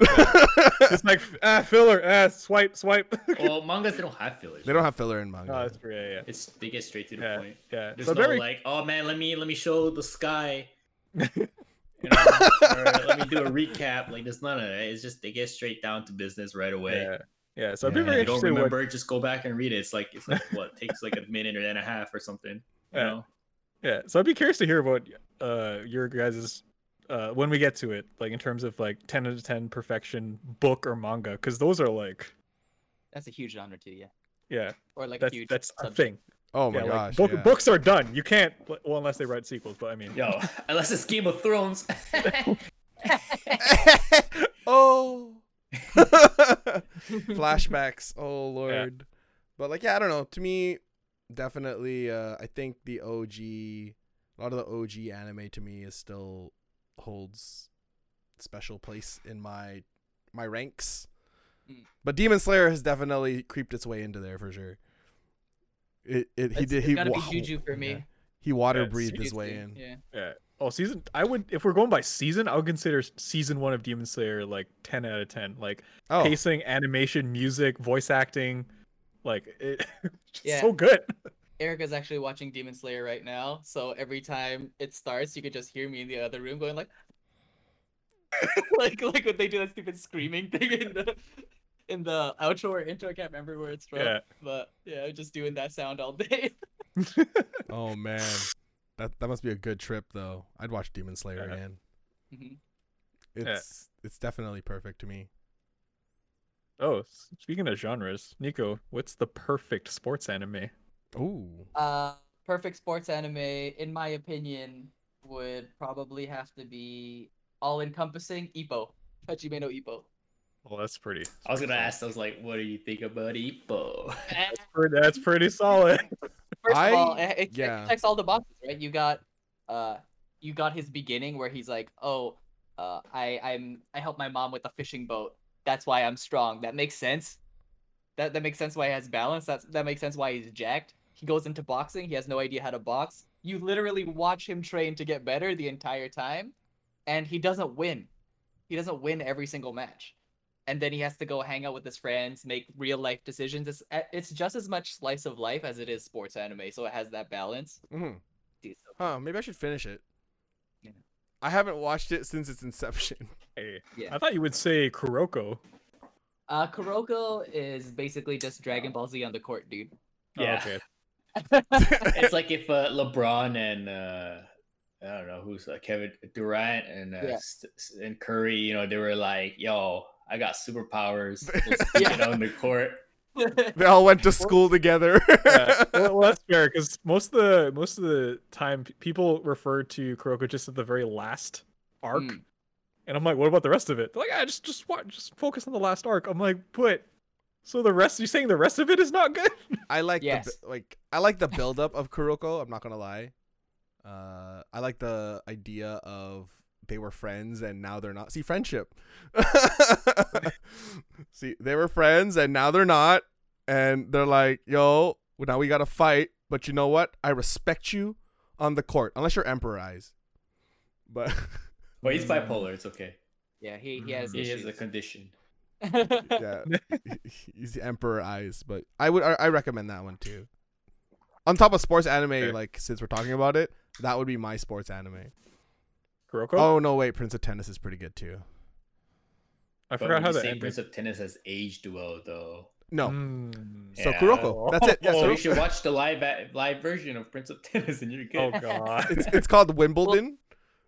D: it's like ah filler, ah swipe, swipe.
E: well, mangas they don't have fillers.
B: they don't have filler in manga.
D: oh, that's true. Yeah, yeah,
E: It's they get straight to the
D: yeah.
E: point.
D: yeah.
E: There's
D: So
E: no
D: very
E: like, oh man, let me let me show the sky. You know, or let me do a recap. Like there's none of that. It's just they get straight down to business right away.
D: yeah, yeah. So I'd be
B: Yeah.
E: And
D: very
E: if you don't
D: interested. What,
E: remember, just go back and read it. It's like it's like what takes like a minute and a half or something. You
D: Yeah.
E: know?
D: Yeah, so I'd be curious to hear about uh your guys's uh when we get to it, like in terms of like ten out of ten perfection book or manga, because those are like
A: That's a huge genre too, yeah.
D: yeah,
A: Or like a
D: that's
A: huge
D: that's a thing.
B: Oh my
D: yeah,
B: gosh.
D: like book,
B: yeah.
D: books are done. You can't well unless they write sequels, but I mean
E: Yo, unless it's Game of Thrones.
B: oh. Flashbacks. Oh lord. But like yeah, I don't know. To me, definitely uh I think the OG a lot of the OG anime to me is still holds special place in my my ranks.
A: Mm.
B: But Demon Slayer has definitely creeped its way into there for sure. It it he
A: It's-
B: did
A: it's
B: he
A: gotta be Juju for me.
B: yeah. He water
D: Yeah,
B: breathed his way in.
A: Yeah.
D: yeah. Oh, season I would if we're going by season, I would consider season one of Demon Slayer like ten out of ten. Like
B: Oh,
D: pacing, animation, music, voice acting, like it, it's
A: Yeah.
D: so good.
A: Erica's actually watching Demon Slayer right now, so every time it starts, you could just hear me in the other room going like, like like when they do that stupid screaming thing in the in the outro or intro. I can't remember where it's from,
D: Yeah.
A: but yeah, just doing that sound all day.
B: oh man. That that must be a good trip though. I'd watch Demon Slayer
D: Yeah.
B: again.
A: Mhm.
B: It's it's definitely perfect to me.
D: Oh, speaking of genres, Nico, what's the perfect sports anime?
B: Ooh.
A: Uh, perfect sports anime, in my opinion, would probably have to be all-encompassing Ippo. Hajime no Ippo.
D: Well, that's pretty.
E: I was
D: pretty
E: gonna
D: solid.
E: ask. I was like, "What do you think about Ippo?"
D: That's pretty, that's pretty solid.
A: First
B: I-
A: of all, it, it,
B: yeah.
A: it checks all the boxes, right? You got, uh, you got his beginning where he's like, "Oh, uh, I I'm I help my mom with a fishing boat. That's why I'm strong. That makes sense. That that makes sense why he has balance. That's that makes sense why he's jacked. He goes into boxing. He has no idea how to box. You literally watch him train to get better the entire time, and he doesn't win. He doesn't win every single match." And then he has to go hang out with his friends, make real life decisions. It's uh, it's just as much slice of life as it is sports anime, so it has that balance.
B: hmm
A: Dude, so-
B: Huh. Maybe I should finish it.
A: Yeah.
B: I haven't watched it since its inception.
D: Hey,
A: Yeah.
D: I thought you would say Kuroko.
A: Uh, Kuroko is basically just Dragon Ball Z on the court, dude.
D: Oh,
E: Yeah.
D: okay.
E: it's like if uh, LeBron and uh, I don't know who's uh, Kevin Durant and uh,
A: Yeah.
E: St- St- and Curry, you know, they were like, "Yo, I got superpowers." We'll stick
A: Yeah.
E: on the court.
B: they all went to school together.
D: Yeah, well, well, that's fair because most of the most of the time people refer to Kuroko just at the very last arc,
A: Mm.
D: and I'm like, what about the rest of it? They're like, ah, just just watch, just focus on the last arc. I'm like, but so the rest? you're saying the rest of it is not good?
B: I like the
A: Yes.
B: bu- like I like the buildup of Kuroko. I'm not gonna lie. Uh, I like the idea of they were friends and now they're not. See, friendship. See, they were friends and now they're not, and they're like, "Yo, well, now we gotta fight." But you know what? I respect you on the court, unless you're Emperor Eyes. But
E: But he's bipolar. It's okay.
A: yeah, he he mm-hmm. has
E: He has a condition.
B: yeah, he's the Emperor Eyes. But I would I, I recommend that one too. On top of sports anime,
D: Okay.
B: like since we're talking about it, that would be my sports anime.
D: Kuroko.
B: Oh no, wait, Prince of Tennis is pretty good too.
D: I
E: But
D: forgot how the
E: say
D: ending.
E: Prince of Tennis has aged well, though.
B: No,
D: Mm.
B: so
E: Yeah.
B: Kuroko. That's it. Yeah,
E: So
B: so
E: you should watch the live live version of Prince of Tennis, and you're good.
D: Oh god.
B: it's it's called Wimbledon.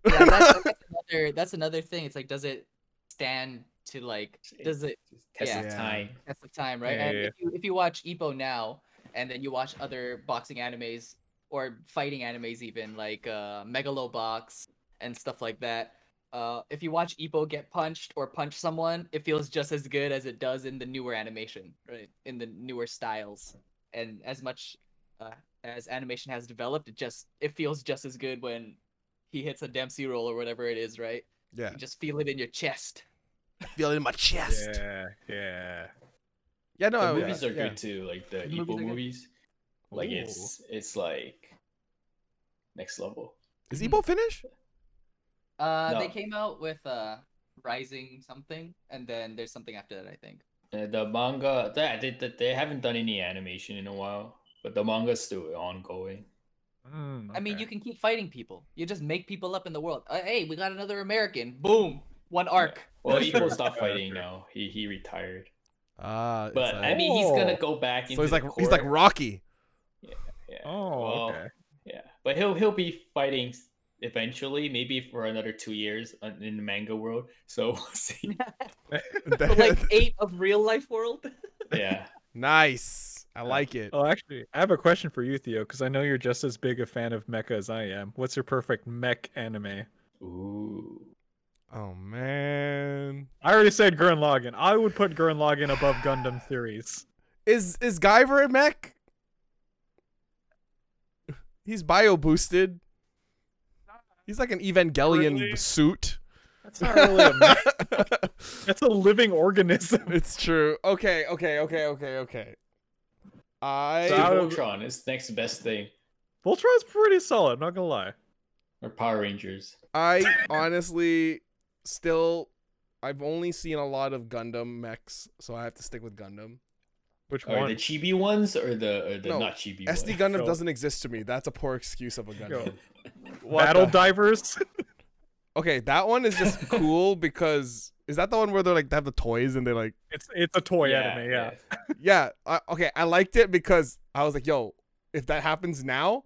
A: yeah, that's, that's another that's another thing. It's like, does it stand to like, does it
E: Test
A: yeah.
E: of time.
A: test of time, right?
D: Yeah,
A: and
D: yeah,
A: if you if you watch Ippo now, and then you watch other boxing animes or fighting animes, even like uh, Megalobox and stuff like that. Uh, if you watch Ippo get punched or punch someone, it feels just as good as it does in the newer animation, right? In the newer styles, and as much uh, as animation has developed, it just it feels just as good when he hits a Dempsey roll or whatever it is, right?
B: Yeah,
A: You just feel it in your chest.
B: feel it in my chest.
D: Yeah, yeah.
B: Yeah, no,
E: the
B: I-
E: movies
B: yeah,
E: are
B: yeah.
E: good too, like the
A: The movies
E: Ippo
A: are
E: movies. Like
D: Ooh.
E: it's it's like next level.
B: Is Ippo finished?
A: Uh, they came out with uh Rising something, and then there's something after that, I think.
E: Uh, the manga, they, they they they haven't done any animation in a while, but the manga's still ongoing.
D: Mm,
A: I mean, you can keep fighting people. You just make people up in the world. Uh, hey, we got another American. Boom, one arc.
E: Well,
D: he
E: Ippo
D: true.
E: stopped fighting
D: true.
E: now. He he retired.
B: Ah, it's
E: But
B: a-
E: I mean, he's gonna
D: Oh.
E: go back into
B: so he's like
E: the
B: he's like. Rocky.
E: Yeah.
D: Oh,
E: well,
D: okay.
E: Yeah, but he'll he'll be fighting s- eventually, maybe for another two years uh, in the manga world. So we'll see.
A: Like eight of real life world.
E: yeah.
B: nice. I like it.
D: Oh, actually, I have a question for you, Theo, because I know you're just as big a fan of mecha as I am. What's your perfect mech anime?
E: Ooh.
B: Oh man.
D: I already said Gurren Lagann. I would put Gurren Lagann above Gundam series.
B: Is is Guyver a mech? He's bio boosted. He's like an Evangelion
D: Really?
B: suit.
D: That's not really a mech. That's a living organism.
B: it's true. Okay, okay, okay, okay, okay. I
D: So
E: Dude, Voltron is next best thing.
D: Voltron's pretty solid, not gonna lie.
E: Or Power Rangers.
B: I honestly still I've only seen a lot of Gundam mechs, so I have to stick with Gundam.
D: Which
E: Or
D: one?
E: the chibi ones or the or the
B: No,
E: not chibi ones?
B: SD
E: ones?
B: Gundam
D: Yo.
B: doesn't exist to me. That's a poor excuse of a Gundam.
D: Yo.
B: What
D: Battle
B: the-
D: Divers.
B: Okay, that one is just cool because is that the one where they're like they have the toys and they're like
D: it's it's a toy anime, yeah.
B: yeah I, okay I liked it because I was like yo if that happens now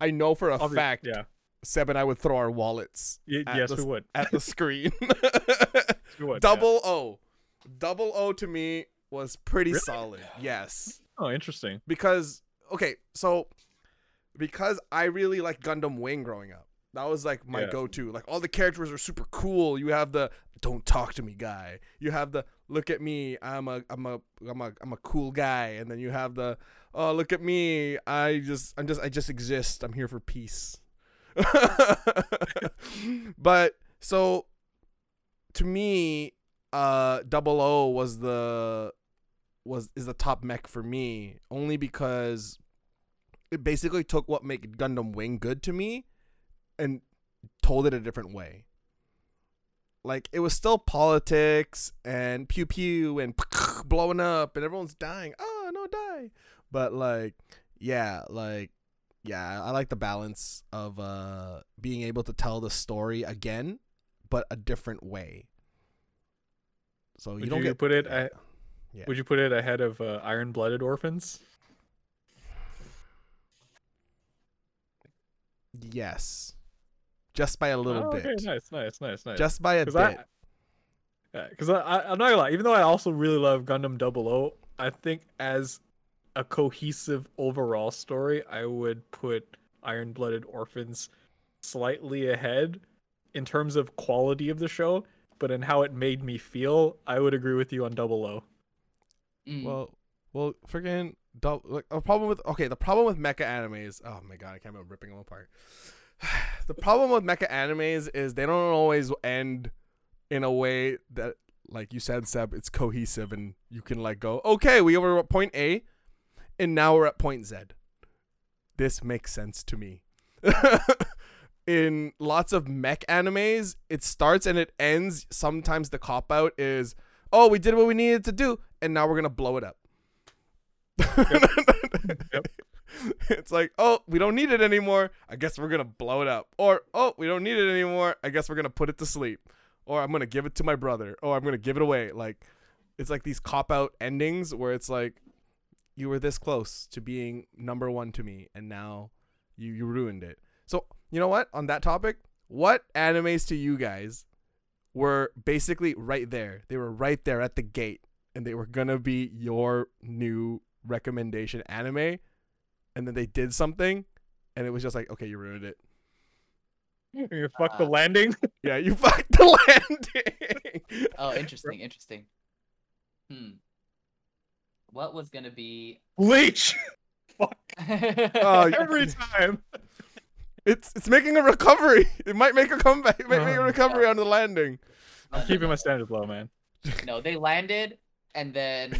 B: I know for a
D: Obvi-
B: fact
D: Yeah.
B: Seb and I would throw our wallets
D: Y-
B: At
D: yes,
B: the
D: we would.
B: at the screen
D: We would. yeah.
B: double O Double O to me was pretty
D: Really?
B: solid. Yes.
D: Oh, interesting.
B: because okay, so because I really like Gundam Wing growing up. That was like my
D: Yeah.
B: go-to. Like all the characters are super cool. You have the "Don't talk to me" guy. You have the "Look at me, I'm a I'm a I'm a I'm a cool guy," and then you have the "Oh look at me, I just I'm just I just exist. I'm here for peace." but so to me, uh, Double O was the was is the top mech for me only because it basically took what made Gundam Wing good to me and told it a different way. Like it was still politics and pew pew and blowing up and everyone's dying. Oh no, die! But like, yeah, like yeah, I like the balance of uh being able to tell the story again, but a different way. So you
D: Would
B: don't
D: you
B: get
D: put it
B: Yeah.
D: Would you put it ahead of uh, Iron Blooded Orphans?
B: Yes, just by a little
D: Oh,
B: bit.
D: Okay, nice, nice, nice, nice.
B: just by a bit.
D: Because I, because I, I, I'm not gonna lie. Even though I also really love Gundam Double O, I think as a cohesive overall story, I would put Iron Blooded Orphans slightly ahead in terms of quality of the show, but in how it made me feel, I would agree with you on Double O.
A: Mm.
B: Well, well, freaking dou- like a problem with okay. The problem with mecha animes. Oh my god, I can't remember ripping them apart. the problem with mecha animes is they don't always end in a way that, like you said, Seb, it's cohesive and you can like go, okay, we were at point A, and now we're at point Z. This makes sense to me. in lots of mech animes, it starts and it ends. Sometimes the cop out is, oh, we did what we needed to do, and now we're gonna blow it up.
D: Yep.
B: It's like, oh, we don't need it anymore. I guess we're gonna blow it up. Or, oh, we don't need it anymore. I guess we're gonna put it to sleep. Or I'm gonna give it to my brother. Or I'm gonna give it away. Like, it's like these cop out endings where it's like, you were this close to being number one to me, and now you you ruined it. So you know what? On that topic, what animes to you guys were basically right there? They were right there at the gate, and they were gonna be your new recommendation anime, and then they did something, and it was just like, okay, you ruined it.
D: You fuck the
A: Uh,
D: landing.
B: Yeah, you fucked the landing.
A: Oh, interesting, interesting. Hmm. What was gonna be?
D: Bleach. Fuck.
B: Oh,
D: Every time.
B: It's it's making a recovery. It might make a comeback. It might make a
D: Oh.
B: recovery on the landing.
A: i'm
D: Keeping my standards low, man.
A: No, they landed and then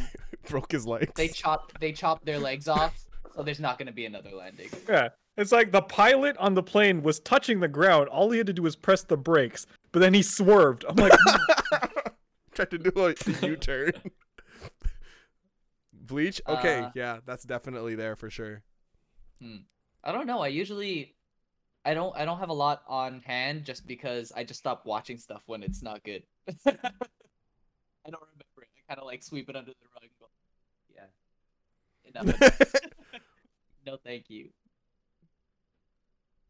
B: Broke his legs.
A: they chopped they chopped their legs off, so there's not gonna be another landing.
D: Yeah. It's like the pilot on the plane was touching the ground. All he had to do was press the brakes, but then he swerved. I'm like,
B: Tried to do a U turn. Bleach? Okay,
A: Uh,
B: yeah, that's definitely there for sure.
A: I don't know. I usually I don't I don't have a lot on hand just because I just stop watching stuff when it's not good. I don't remember it. I kind of like sweep it under the rug. But yeah. Enough. of that. no, thank you.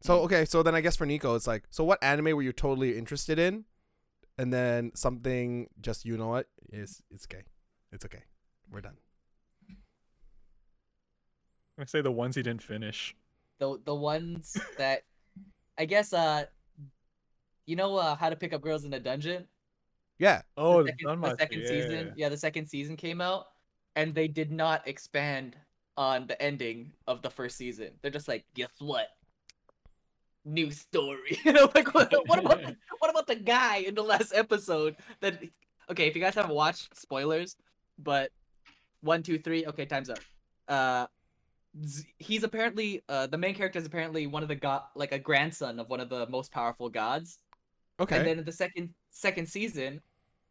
B: so okay, so then I guess for Nico, it's like, so what anime were you totally interested in, and then something just you know what is it's okay, it's okay, we're done.
D: I say the ones he didn't finish.
A: The the ones that I guess uh you know uh how to pick up girls in a dungeon?
B: Yeah,
D: Oh,
A: the second, the
D: my
A: second
D: yeah,
A: season.
D: yeah, yeah.
A: Yeah, the second season came out, and they did not expand on the ending of the first season. They're just like, guess what? New story. you know, like what, what about the, what about the guy in the last episode? That okay, if you guys haven't watched, spoilers. But one, two, three. Okay, time's up. Uh, he's apparently uh the main character is apparently one of the god, like a grandson of one of the most powerful gods.
B: okay.
A: And then in the second second season,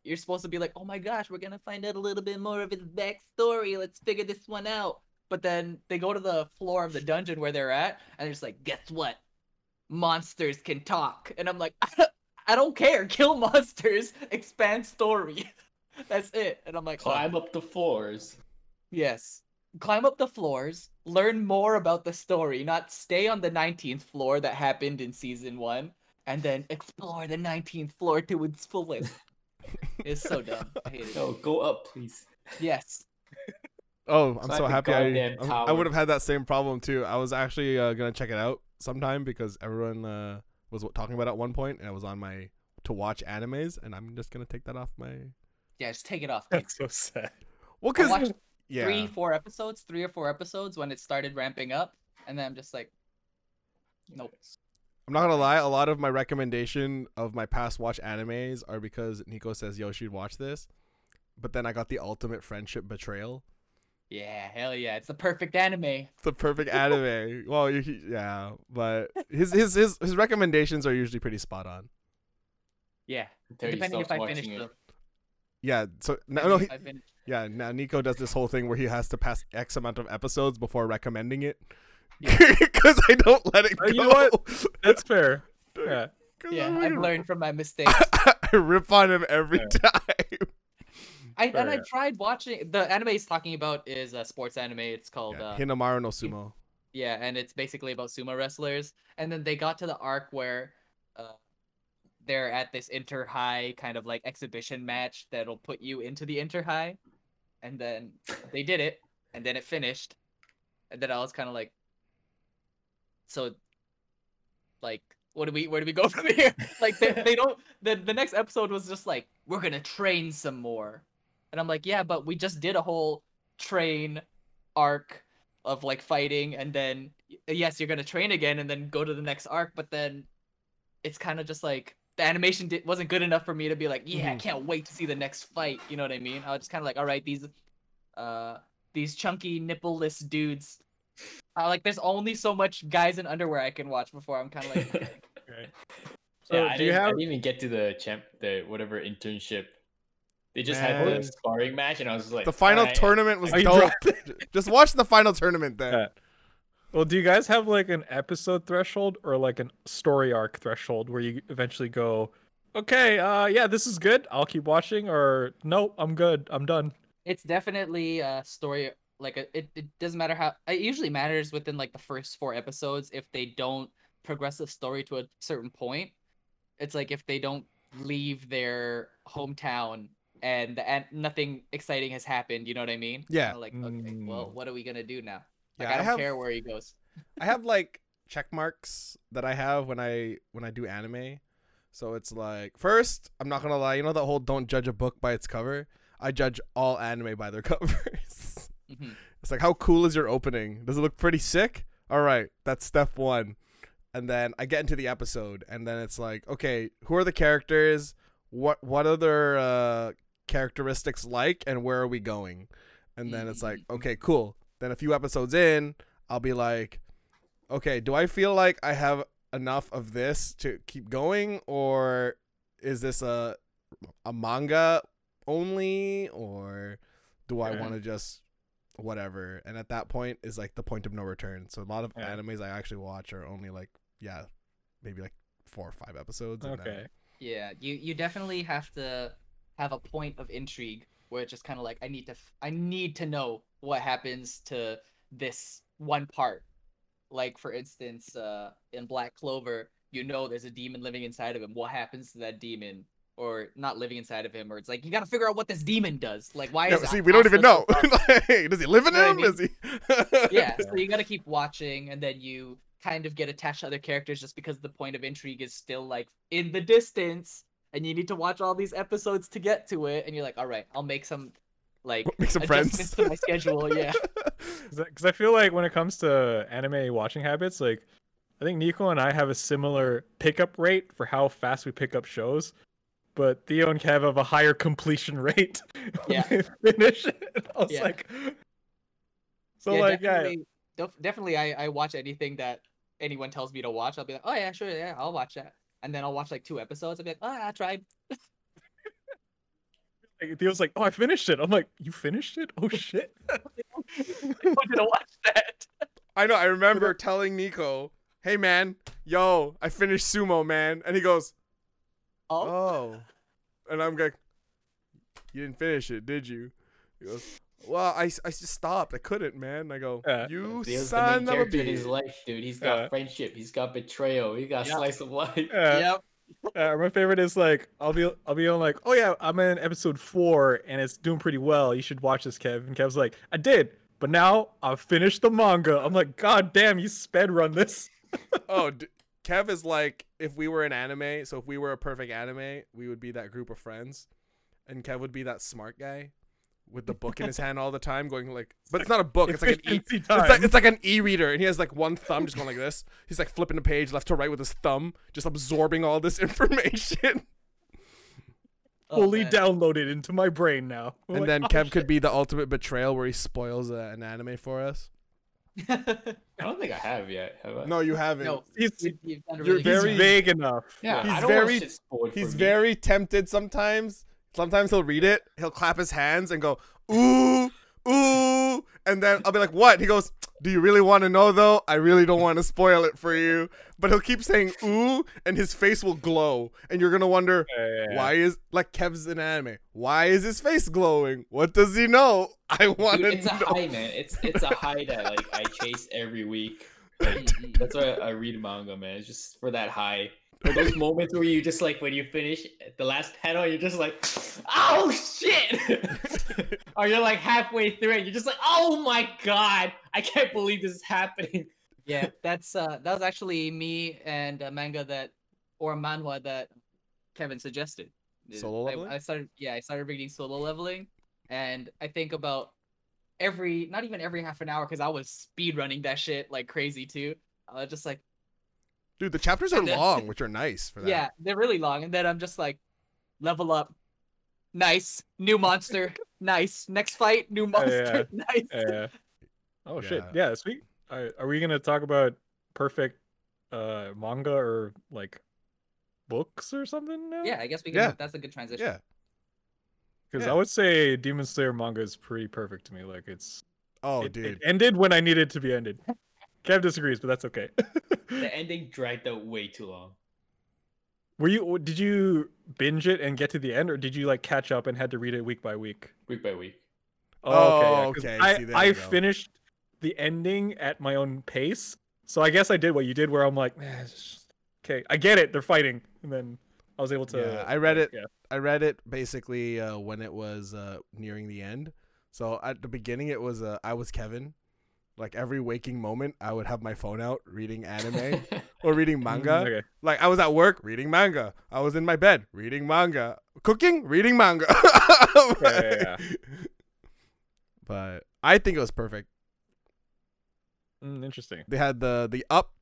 A: you're supposed to be like, oh my gosh, we're gonna find out a little bit more of his backstory. Let's figure this one out. But then they go to the floor of the dungeon where they're at, and they're just like, guess what? Monsters can talk. And I'm like, I don't care. Kill monsters. Expand story. That's it. And I'm like, oh,
E: Climb up the floors.
A: Yes. Climb up the floors, learn more about the story, not stay on the 19th floor that happened in season one, and then explore the 19th floor to its fullest. It's so dumb. I hate it.
E: No, go up, please.
A: Yes.
B: Oh, I'm
E: Slap
B: so
E: the
B: happy. I, I'm- I
E: tower.
B: would have had that same problem too. I was actually uh, gonna check it out sometime because everyone uh, was talking about it at one point, and I was on my to watch animes, and I'm just gonna take that off my.
A: Yeah, just take it off. kid.
D: That's so sad.
B: Well, cause yeah,
A: three, four episodes, three or four episodes when it started ramping up, and then I'm just like, nope.
B: I'm not gonna lie. A lot of my recommendation of my past watch animes are because Nico says, "Yo, you should watch this," but then I got the ultimate friendship betrayal.
A: Yeah, hell yeah, it's the perfect anime.
B: It's the perfect anime. Well, you, yeah, but his his his his recommendations are usually pretty spot on.
A: Yeah,
E: Until
A: depending if I finish
E: watching
A: the.
B: Yeah. So no, no, he, yeah. Now Nico does this whole thing where he has to pass X amount of episodes before recommending it.
A: Yeah.
B: Because I don't let it go.
D: Uh, you know what? That's fair. Yeah.
B: 'Cause
A: yeah,
B: I'm
A: I've learned from my mistakes.
B: I rip on him every
D: Yeah.
B: time.
A: I and I
D: Fair.
A: tried watching the anime he's talking about is a sports anime. It's called
B: Yeah,
A: uh,
B: Hinomaru no Sumo.
A: Yeah, and it's basically about sumo wrestlers. And then they got to the arc where uh, they're at this inter high kind of like exhibition match that'll put you into the inter high. And then they did it, and then it finished. And then I was kind of like, so, like, what do we, where do we go from here? like, they, they don't, the, the next episode was just like, we're gonna train some more. And I'm like, yeah, but we just did a whole train arc of like fighting and then yes you're gonna train again and then go to the next arc but then it's kind of just like the animation di- wasn't good enough for me to be like yeah i
B: Mhm.
A: can't wait to see the next fight you know what i mean i was just kind of like all right these uh these chunky nippleless dudes uh, like there's only so much guys in underwear i can watch before i'm kind of like
D: Okay. So
E: yeah, I
D: you
E: didn't, I didn't even get to the champ, the whatever internship. They just had the sparring match, and I was like,
B: The final
E: "Alright."
B: tournament was dope. Just watch the final tournament then.
D: Yeah. Well, do you guys have like an episode threshold or like an story arc threshold where you eventually go, okay, uh, yeah, this is good. I'll keep watching, or nope, I'm good. I'm done.
A: it's definitely a story like it, it doesn't matter how it usually matters within like the first four episodes if they don't progress the story to a certain point it's like if they don't leave their hometown and the, and nothing exciting has happened you know what i mean
B: Yeah.
A: Kinda like okay well
D: Mm.
A: what are we gonna do now like
B: Yeah,
A: i
B: I
A: don't
B: have-
A: care where he goes
B: I have like check marks that I have when I when I do anime. So it's like first, I'm not gonna lie, you know that whole don't judge a book by its cover? I judge all anime by their covers.
A: Mhm.
B: it's like how cool is your opening? Does it look pretty sick? Alright, that's step one. And then I get into the episode and then it's like, okay, who are the characters? What what are their uh characteristics like and where are we going? And then it's like, okay, cool. Then a few episodes in, I'll be like, okay, do I feel like I have enough of this to keep going, or is this a a manga only, or do I want to just whatever? And at that point is like the point of no return. So a lot of
D: Yeah.
B: animes I actually watch are only like yeah, maybe like four or five episodes. and then-
D: Okay.
A: yeah you you definitely have to have a point of intrigue where it's just kind of like i need to f- i need to know what happens to this one part like for instance uh in black clover you know there's a demon living inside of him what happens to that demon or not living inside of him or it's like you got to figure out what this demon does like why
B: Yeah,
A: is
B: see, we don't even know.
A: so?
B: Like, does he live in
A: You know what I
B: him?
A: mean?
B: Is he?
A: yeah so you got to keep watching and then you kind of get attached to other characters just because the point of intrigue is still like in the distance and you need to watch all these episodes to get to it and you're like all right i'll make some like
B: Make some friends.
A: to my schedule yeah
D: Because I feel like when it comes to anime watching habits, like I think Nico and I have a similar pickup rate for how fast we pick up shows, but Theo and Kev have a higher completion rate.
A: Yeah.
D: finish it. I was
A: Yeah.
D: like, so
A: yeah,
D: like yeah,
A: definitely, def- definitely I, I watch anything that anyone tells me to watch i'll be like oh yeah sure yeah i'll watch that and then i'll watch like two episodes i'll be like oh i tried
D: like, Theo's like, oh, I finished it. I'm like, you finished it? Oh shit.
A: i wanted to watch that
B: I know. I remember telling Nico, "Hey man, yo, I finished sumo, man," and he goes,
A: oh,
B: "Oh," and I'm like, "You didn't finish it, did you?" He goes, "Well, I, I just stopped. I couldn't, man." I go,
D: Yeah.
B: "You
E: Theo's the
B: son
E: main
B: of a
E: character in his
B: bitch."
E: life, dude. He's got
D: Yeah.
E: friendship. He's got betrayal. He got
A: Yeah.
E: slice of life.
D: Yeah.
A: yep
D: Uh, my favorite is like I'll be I'll be on like oh yeah I'm in episode four and it's doing pretty well. You should watch this, Kev. And Kev's like I did, but now I've finished the manga. I'm like God damn, you sped run this.
B: oh, d- Kev is like if we were an anime. So if we were a perfect anime, we would be that group of friends, and Kev would be that smart guy with the book in his hand all the time, going like, but it's not a book. It's like an e.
D: Efficiency
B: It's
D: time.
B: like, it's like an e-reader, and he has like one thumb just going like this. He's like flipping the page left to right with his thumb, just absorbing all this information.
A: Oh,
D: fully
A: man.
D: downloaded into my brain now. I'm
B: and
D: like,
B: then
D: "Oh,
B: Kev
D: shit."
B: could be the ultimate betrayal, where he spoils uh, an anime for us.
E: I don't think I have yet. Have I?
B: No, you haven't.
A: no,
D: He's,
A: you- you've done a
B: You're
A: really
D: he's
B: very-
D: vague enough.
E: Yeah,
B: He's
E: I don't
B: very-
E: want shit spoiled for
B: He's very tempted sometimes. Sometimes he'll read it, he'll clap his hands and go, ooh, ooh. And then I'll be like, what? He goes, do you really want to know though? I really don't want to spoil it for you. But he'll keep saying ooh, and his face will glow. And you're going to wonder,
D: Yeah, yeah, yeah.
B: why is, like Kev's in anime, why is his face glowing? What does he know? I want to
E: it's a
B: know.
E: high, man. It's it's a high that like I chase every week. Like, that's why I read manga, man. It's just for that high. For those moments where you just like when you finish the last panel, you're just like, oh shit! or you're like halfway through it, you're just like, oh my god, I can't believe this is happening.
A: yeah, that's uh, that was actually me and a manga that or a manhwa that Kevin suggested.
B: Solo
A: I-
B: Leveling?
A: I, started, yeah, I started reading solo leveling, and I think about every, not even every half an hour, because I was speed running that shit like crazy too. I was just like,
B: Dude, the chapters are
A: then-
B: long, which are nice for that.
A: yeah, they're really long, and then I'm just like, level up, nice, new monster, nice, next fight, new monster, nice.
D: Yeah. Oh shit.
B: Yeah.
D: Yeah. Sweet. Are, are we gonna talk about perfect uh manga or like books or something now?
A: Yeah, I guess we can.
B: Yeah.
A: That's a good transition.
B: Yeah.
D: Because
B: yeah.
D: I would say Demon Slayer manga is pretty perfect to me. Like it's
B: Oh,
D: it,
B: dude.
D: it ended when I needed to be ended. Kev disagrees, but that's okay.
E: The ending dragged out way too long.
D: Were you? Did you binge it and get to the end, or did you like catch up and had to read it week by week?
E: Week by week.
B: Oh,
D: yeah, 'cause
B: okay,
D: I
B: see,
D: I finished the ending at my own pace, so I guess I did what you did, where I'm like, "Man, just- okay, I get it, they're fighting, and then I was able to.
B: Yeah, I read it.
D: Yeah.
B: I read it basically uh, when it was uh, nearing the end. So at the beginning, it was uh, I was Kevin. Like every waking moment, I would have my phone out reading anime or reading manga.
D: Okay.
B: Like I was at work reading manga. I was in my bed reading manga. Cooking, reading manga.
D: yeah, yeah.
B: But I think it was perfect.
D: Mm, interesting.
B: They had the the up,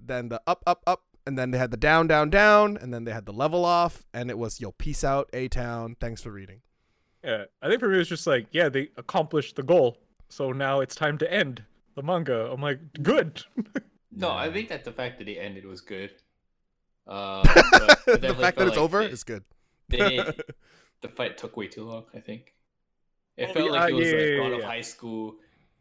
B: then the up up up, and then they had the down down down, and then they had the level off, and it was yo peace out A town. Thanks for reading.
D: Yeah, I think for me it was just like, yeah, they accomplished the goal, so now it's time to end the manga. I'm like, good.
E: No, I think that the fact that it ended was good. Uh,
B: the
E: but I definitely
B: fact that it's
E: like
B: over is good.
E: they, the fight took way too long. I think it
D: Oh,
E: felt
D: yeah,
E: like it was
D: yeah,
E: like
D: yeah,
E: God of. High School,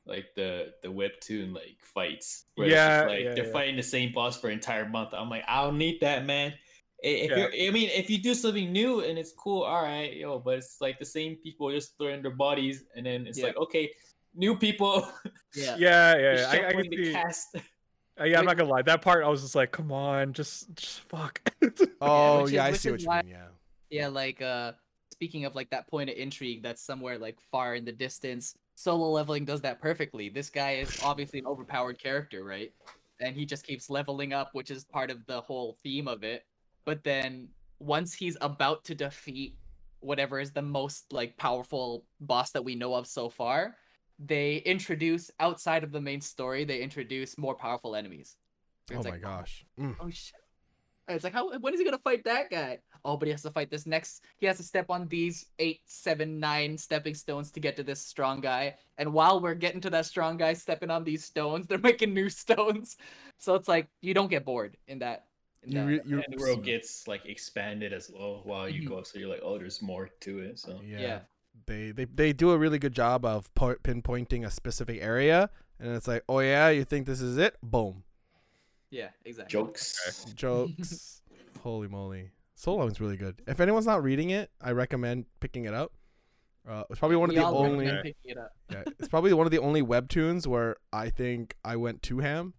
E: like the the webtoon like fights. Where
D: Yeah,
E: it's just, like
D: yeah,
E: they're
D: yeah.
E: fighting the same boss for an entire month. I'm like, I don't need that, man. If
D: Yeah.
E: you're, I mean, if you do something new and it's cool, all right, yo. But it's like the same people just throwing their bodies, and then it's
A: Yeah.
E: like, okay, new people.
A: Yeah.
D: yeah, yeah, yeah. I, I can
E: the
D: see.
E: cast.
D: uh, yeah, I'm not gonna lie. That part, I was just like, come on, just, just fuck.
B: Oh yeah,
A: is-
B: I see what you
A: why-
B: mean. Yeah.
A: Yeah, like uh speaking of like that point of intrigue that's somewhere like far in the distance, solo leveling does that perfectly. This guy is obviously an overpowered character, right? And he just keeps leveling up, which is part of the whole theme of it. But then once he's about to defeat whatever is the most like powerful boss that we know of so far, they introduce outside of the main story, they introduce more powerful enemies.
B: Oh
A: It's
B: my
A: like,
B: gosh. Mm.
A: oh shit. It's like how when is he gonna fight that guy? Oh, but he has to fight this next. He has to step on these eight, seven, nine stepping stones to get to this strong guy. And while we're getting to that strong guy stepping on these stones, they're making new stones. So it's like you don't get bored in that. In
B: You
A: that.
B: re- you
E: the world gets like expanded as well while you
A: Mhm.
E: go. So you're like, oh, there's more to it. So
B: yeah.
A: yeah.
B: They, they they do a really good job of po- pinpointing a specific area, and it's like, oh yeah, you think this is it? Boom,
A: Yeah, exactly.
E: jokes.
B: jokes. Holy moly, Solo Leveling's really good. If anyone's not reading it, I recommend picking it up. Uh, it's probably one of
A: We
B: the only.
A: it.
B: Yeah, it's probably one of the only webtoons where I think I went to ham.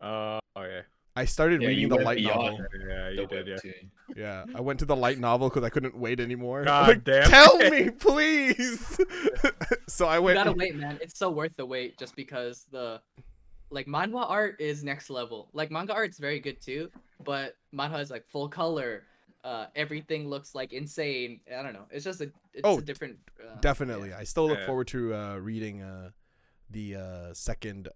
D: Uh, oh yeah.
B: I started
E: Yeah,
B: reading the light novel.
D: Yeah, you did. Yeah.
E: webtoon.
B: Yeah, I went to the light novel because I couldn't wait anymore.
D: God
B: Like,
D: damn
B: Tell
D: it.
B: me, please. so I went.
A: You
B: went.
A: gotta wait, man. It's so worth the wait just because the like manhwa art is next level. Like manga art's very good too, but manhwa is like full color. Uh, everything looks like insane. I don't know. It's just a it's
B: Oh,
A: a different. Uh,
B: Definitely, I still look
D: Yeah.
B: forward to uh, reading uh, the uh, second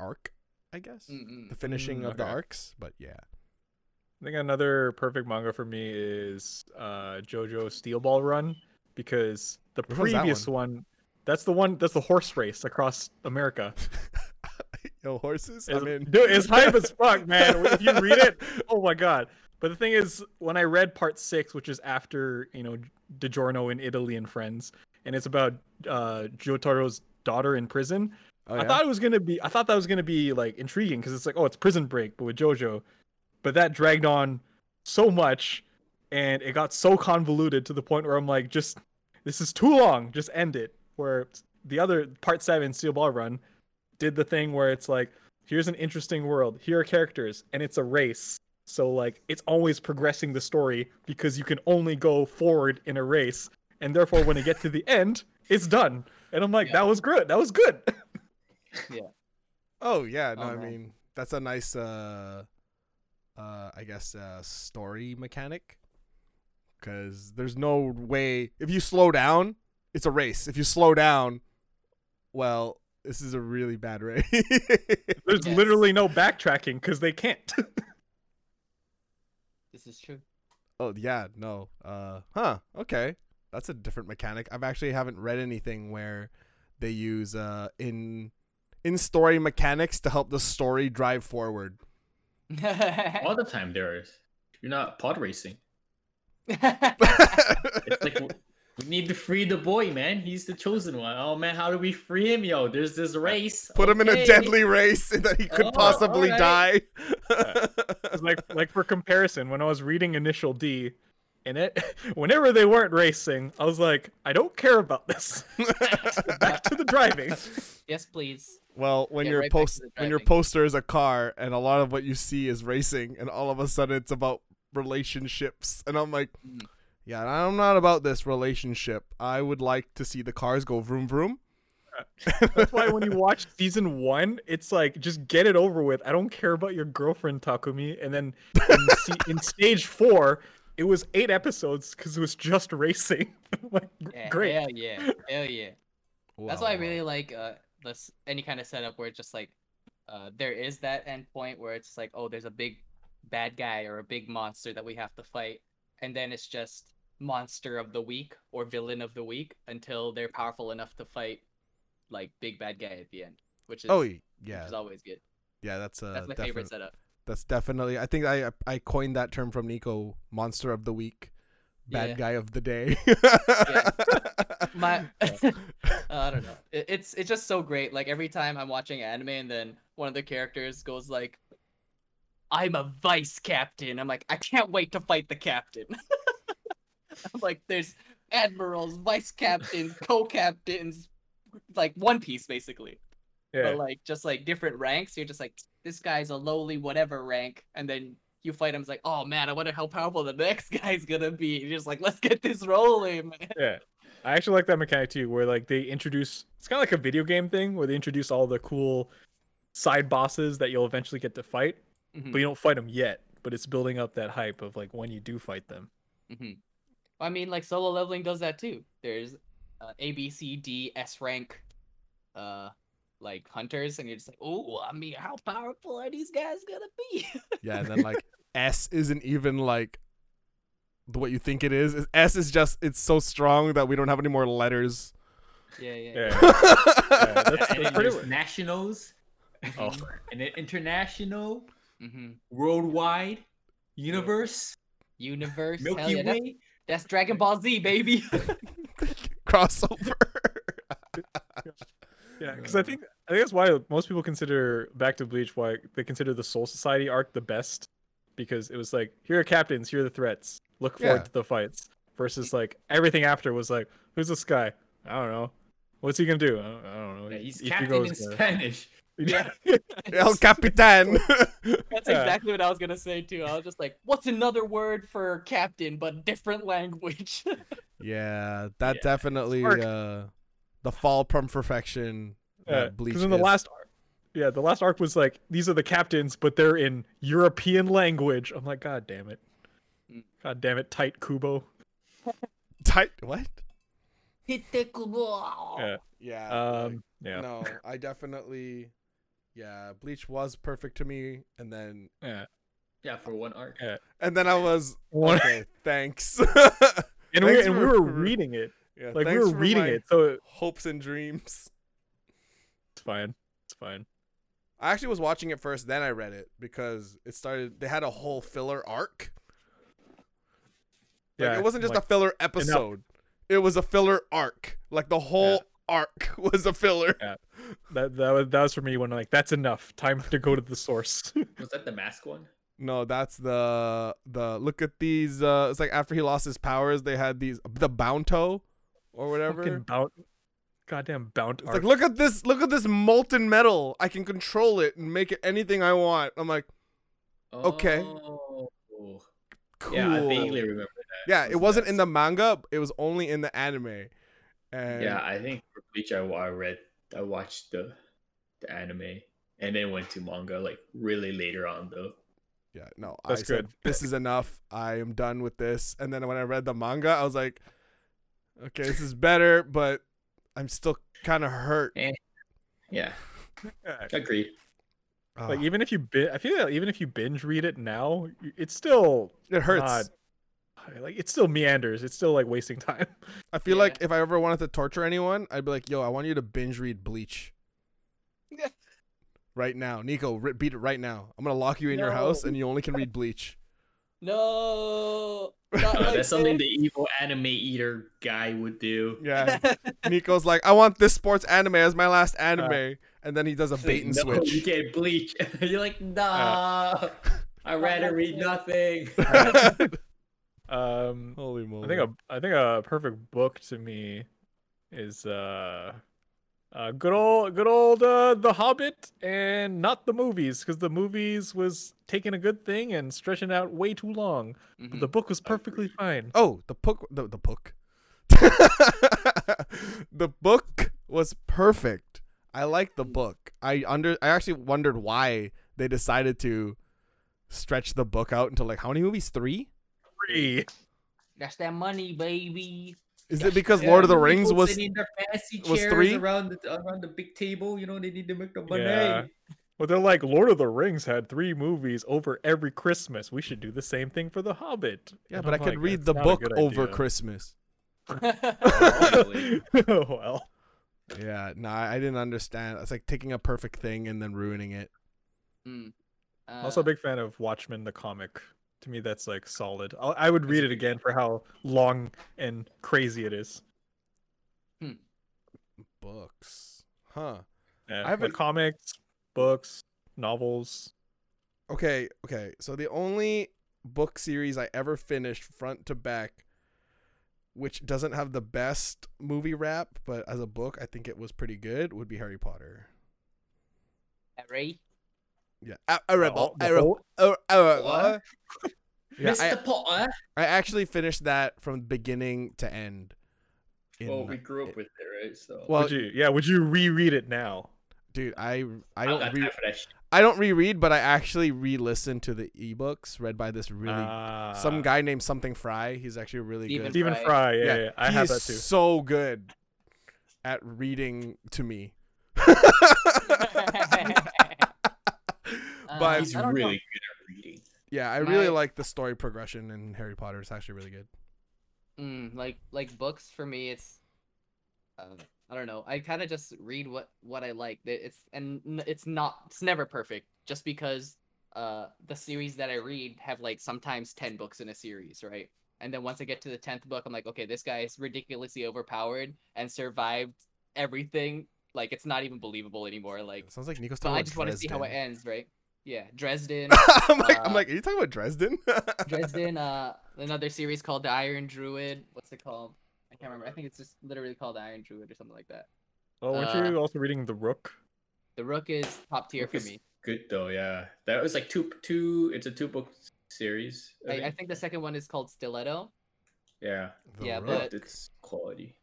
B: arc. I guess
A: Mm-mm.
B: the finishing
D: Mm,
B: of the arcs, but yeah.
D: I think another perfect manga for me is uh, JoJo Steel Ball Run because the
B: Which one's that
D: previous one, that's the one that's the horse race across America.
B: Yo, horses.
D: It's,
B: I'm in.
D: dude, it's hype as fuck, man. If you read it, oh my god. But the thing is, when I read part six, which is after you know DiGiorno in Italy and Friends, and it's about uh, Jotaro's daughter in prison.
B: Oh,
D: I thought it was gonna be. I thought that was gonna be like intriguing because it's like, oh, it's Prison Break, but with JoJo. But that dragged on so much, and it got so convoluted to the point where I'm like, just this is too long. Just end it. Where the other part seven, Steel Ball Run, did the thing where it's like, here's an interesting world. Here are characters, and it's a race. So like, it's always progressing the story because you can only go forward in a race, and therefore when you get to the end, it's done. And I'm like,
A: Yeah.
D: that was good. That was good.
B: Oh yeah, no,
A: Oh,
B: I
A: man.
B: mean that's a nice uh uh I guess uh story mechanic cuz there's no way if you slow down, it's a race. If you slow down, well, this is a really bad race.
D: There's
A: Yes.
D: literally no backtracking because they can't.
A: This is true.
B: oh yeah, no. Uh huh, okay. That's a different mechanic. I've actually haven't read anything where they use uh in in story mechanics to help the story drive forward.
E: All the time there is. You're not pod racing. It's like we need to free the boy, man. He's the chosen one. Oh man, how do we free him, yo? There's this race.
B: Put him in a deadly race that he could
E: Oh,
B: possibly
E: alright.
B: die.
D: It's like like for comparison, when I was reading Initial D, and it whenever they weren't racing, I was like, I don't care about this. Back to the driving.
A: yes, please.
B: Well, when
A: Get
B: your
A: right
B: post when your poster is a car and a lot of what you see is racing and all of a sudden it's about relationships and I'm like
A: Mm.
B: yeah, I'm not about this relationship. I would like to see the cars go vroom vroom.
D: That's why when you watch season one, it's like just get it over with. I don't care about your girlfriend Takumi. And then in, se- in stage four, it was eight episodes because it was just racing. like
A: Yeah,
D: great.
A: Hell yeah. Hell yeah. That's why I really like uh this any kind of setup where it's just like uh there is that end point where it's like oh there's a big bad guy or a big monster that we have to fight and then it's just monster of the week or villain of the week until they're powerful enough to fight like big bad guy at the end which is
B: Oh
A: which
B: yeah.
A: is always good.
B: Yeah, that's uh
A: That's my favorite setup.
B: That's definitely I think I I coined that term from Nico, monster of the week, bad
A: Yeah.
B: guy of the day.
A: My uh, I don't know. It, it's it's just so great. Like every time I'm watching anime and then one of the characters goes like I'm a vice captain. I'm like I can't wait to fight the captain. I'm like there's admirals, vice captains, co-captains, like One Piece basically.
D: Yeah.
A: But like just like different ranks, you're just like this guy's a lowly whatever rank and then you fight him it's like, "Oh man, I wonder how powerful the next guy's to be." You're just like, "Let's get this rolling." Man.
D: Yeah. I actually like that mechanic too, where like they introduce it's kind of like a video game thing where they introduce all the cool side bosses that you'll eventually get to fight,
A: Mhm.
D: but you don't fight them yet. But it's building up that hype of like when you do fight them.
A: hmm I mean, like solo leveling does that too. There's uh, A, B, C, D, S rank, uh, like hunters, and you're just like, oh, I mean, how powerful are these guys gonna be?
B: Yeah, and then like S isn't even like the what you think it is. S is just it's so strong that we don't have any more letters.
A: yeah, yeah.
D: Yeah. yeah that's,
E: And
D: that's pretty.
E: there's nationals,
D: Oh.
E: and then international,
A: hmm
E: worldwide, universe,
A: Universe,
E: Milky
A: yeah, that's,
E: Way.
A: that's Dragon Ball Z, baby.
B: Crossover.
D: Yeah, because I think I think that's why most people consider Back to Bleach why they consider the Soul Society arc the best because it was like here are captains, here are the threats. Look forward
B: Yeah.
D: to the fights. Versus like everything after was like, who's this guy? I don't know. What's he gonna do? I don't, I don't know.
E: Yeah, he's
D: Ichigo's
E: captain in
D: gonna-
E: Spanish.
A: Yeah.
B: El Capitan.
A: That's
D: Yeah.
A: exactly what I was gonna say too. I was just like, what's another word for captain but different language?
B: yeah, that
E: Yeah.
B: definitely uh the fall from perfection.
D: Yeah,
B: that Bleach
D: because in the
B: is.
D: last arc, yeah, the last arc was like these are the captains, but they're in European language. I'm like, God damn it. God damn it, Tite Kubo.
B: tight what?
D: Yeah.
B: Yeah.
D: Um, yeah,
B: No, I definitely. Yeah, Bleach was perfect to me, and then
D: yeah.
E: Yeah, for one arc.
D: Yeah.
B: and then I was
D: One-
B: okay. Thanks.
D: And we
B: Thanks
D: and we were reading it,
B: yeah,
D: like we
B: thanks
D: were reading it, so
B: Hopes and dreams.
D: it's fine, it's fine.
B: I actually was watching it first, then I read it because it started. They had a whole filler arc. Like,
D: Yeah,
B: it wasn't just
D: like,
B: a filler episode. It was a filler arc. Like the whole arc was a filler.
D: Yeah. that that was that was for me when I'm like that's enough. Time to go to the source.
E: Was that the mask one?
B: No, that's the the look at these. uh It's like after he lost his powers, they had these the Bounto or whatever.
D: Fucking bount, goddamn bount.
B: It's
D: arc.
B: like look at this, look at this molten metal. I can control it and make it anything I want. I'm like, Okay.
E: Oh.
B: cool.
E: Yeah, I vaguely remember that.
B: Yeah, it
E: Was
B: wasn't in the manga. It was only in the anime. And
E: Yeah, I think for Bleach, I, I read, I watched the, the anime, and then went to manga like really later on though.
B: yeah, no,
D: That's
B: I said
D: good.
B: this is enough. I am done with this. And then when I read the manga, I was like, okay, this is better, but I'm still kind of hurt.
E: Yeah,
D: Yeah,
E: agreed.
D: like
B: Ah,
D: even if you bin- I feel like even if you binge read it now, it's still
B: it hurts.
D: not- like it still meanders. It's still like wasting time.
B: I feel
A: Yeah.
B: like if I ever wanted to torture anyone, I'd be like, yo, I want you to binge read Bleach.
A: Yeah.
B: Right now, Nico, ri- beat it right now. I'm gonna lock you in your house, and you only can read Bleach.
A: no, not
E: Uh,
A: like
E: that's something the evil anime eater guy would do.
B: Yeah, Nico's like, I want this sports anime as my last anime, and then he does a bait and
E: no,
B: switch.
E: You can't bleach. You're like, nah. I'd rather read nothing.
D: Um,
B: Holy moly!
D: I think a I think a perfect book to me is uh, uh good old good old uh The Hobbit and not the movies because the movies was taking a good thing and stretching out way too long. But
A: Mhm.
D: the book was perfectly fine.
B: Oh, the book. The, the book. the book was perfect. I like the book. I under. I actually wondered why they decided to stretch the book out until like how many movies? Three?
D: Three.
A: That's that money, baby.
B: Is it because
E: Yeah,
B: Lord of the Rings
E: people
B: was?
E: sitting their fancy
B: was three?
E: around the around the big table. You know they need to make the money.
D: Yeah. Well, they're like Lord of the Rings had three movies over every Christmas. We should do the same thing for The Hobbit.
B: Yeah,
D: And
B: but I
D: I'm
B: could
D: like,
B: read the book over
D: idea."
B: Christmas.
E: Probably.
D: well,
B: Yeah, no, I I didn't understand. It's like taking a perfect thing and then ruining it.
A: Mm.
D: I'm also a
A: Uh,
D: big fan of Watchmen the comic. To me, that's like solid. I'll, I would read it again for how long and crazy it is. Hmm.
B: Books, huh?
D: Yeah,
B: I haven't-
D: like comics, books, novels.
B: Okay, okay. So the only book series I ever finished front to back, which doesn't have the best movie rap, but as a book, I think it was pretty good, would be Harry Potter.
A: Harry.
B: Yeah, a- a rebel, a rebel, a- a- Yeah,
E: Mr.
B: I,
E: Potter.
B: I actually finished that from beginning to end. in,
E: Well, we grew up with it, right? So
B: Well,
D: would you? Yeah, would you reread it now?
B: dude, I I
E: I
B: don't
E: got
B: re-
E: time for that shit.
B: I don't reread, but I actually re-listen to the ebooks read by this really
D: Ah,
B: some guy named something Fry. He's actually really
A: Stephen
B: good.
D: Stephen
A: Fry.
D: Fry. Yeah, yeah, I have that too.
B: so good at reading to me. But
E: He's
A: I don't know.
E: good at reading.
B: yeah, I really
A: My-
B: like the story progression in Harry Potter. It's actually really good.
A: Mm, like like books for me, it's uh, I don't know. I kind of just read what what I like. It's and it's not it's never perfect. Just because uh the series that I read have like sometimes ten books in a series, right? And then once I get to the tenth book, I'm like, okay, this guy is ridiculously overpowered and survived everything. Like it's not even believable anymore. Like,
B: It sounds like Nico's talking
A: I just want to see how it ends, right? Yeah, Dresden.
B: I'm like, I'm
A: Uh,
B: like, are you talking about Dresden?
A: Dresden, uh, another series called The Iron Druid. What's it called? I can't remember. I think it's just literally called The Iron Druid or something like that.
D: Oh, weren't
A: Uh,
D: you also reading The Rook?
A: The Rook is top tier
E: Rook
A: for me.
E: Good though, yeah. That was like two two. It's a two book series. I
A: I, I
E: think.
A: think the second one is called Stiletto.
E: Yeah,
B: The
A: Yeah,
B: Rook.
A: but-
E: it's quality.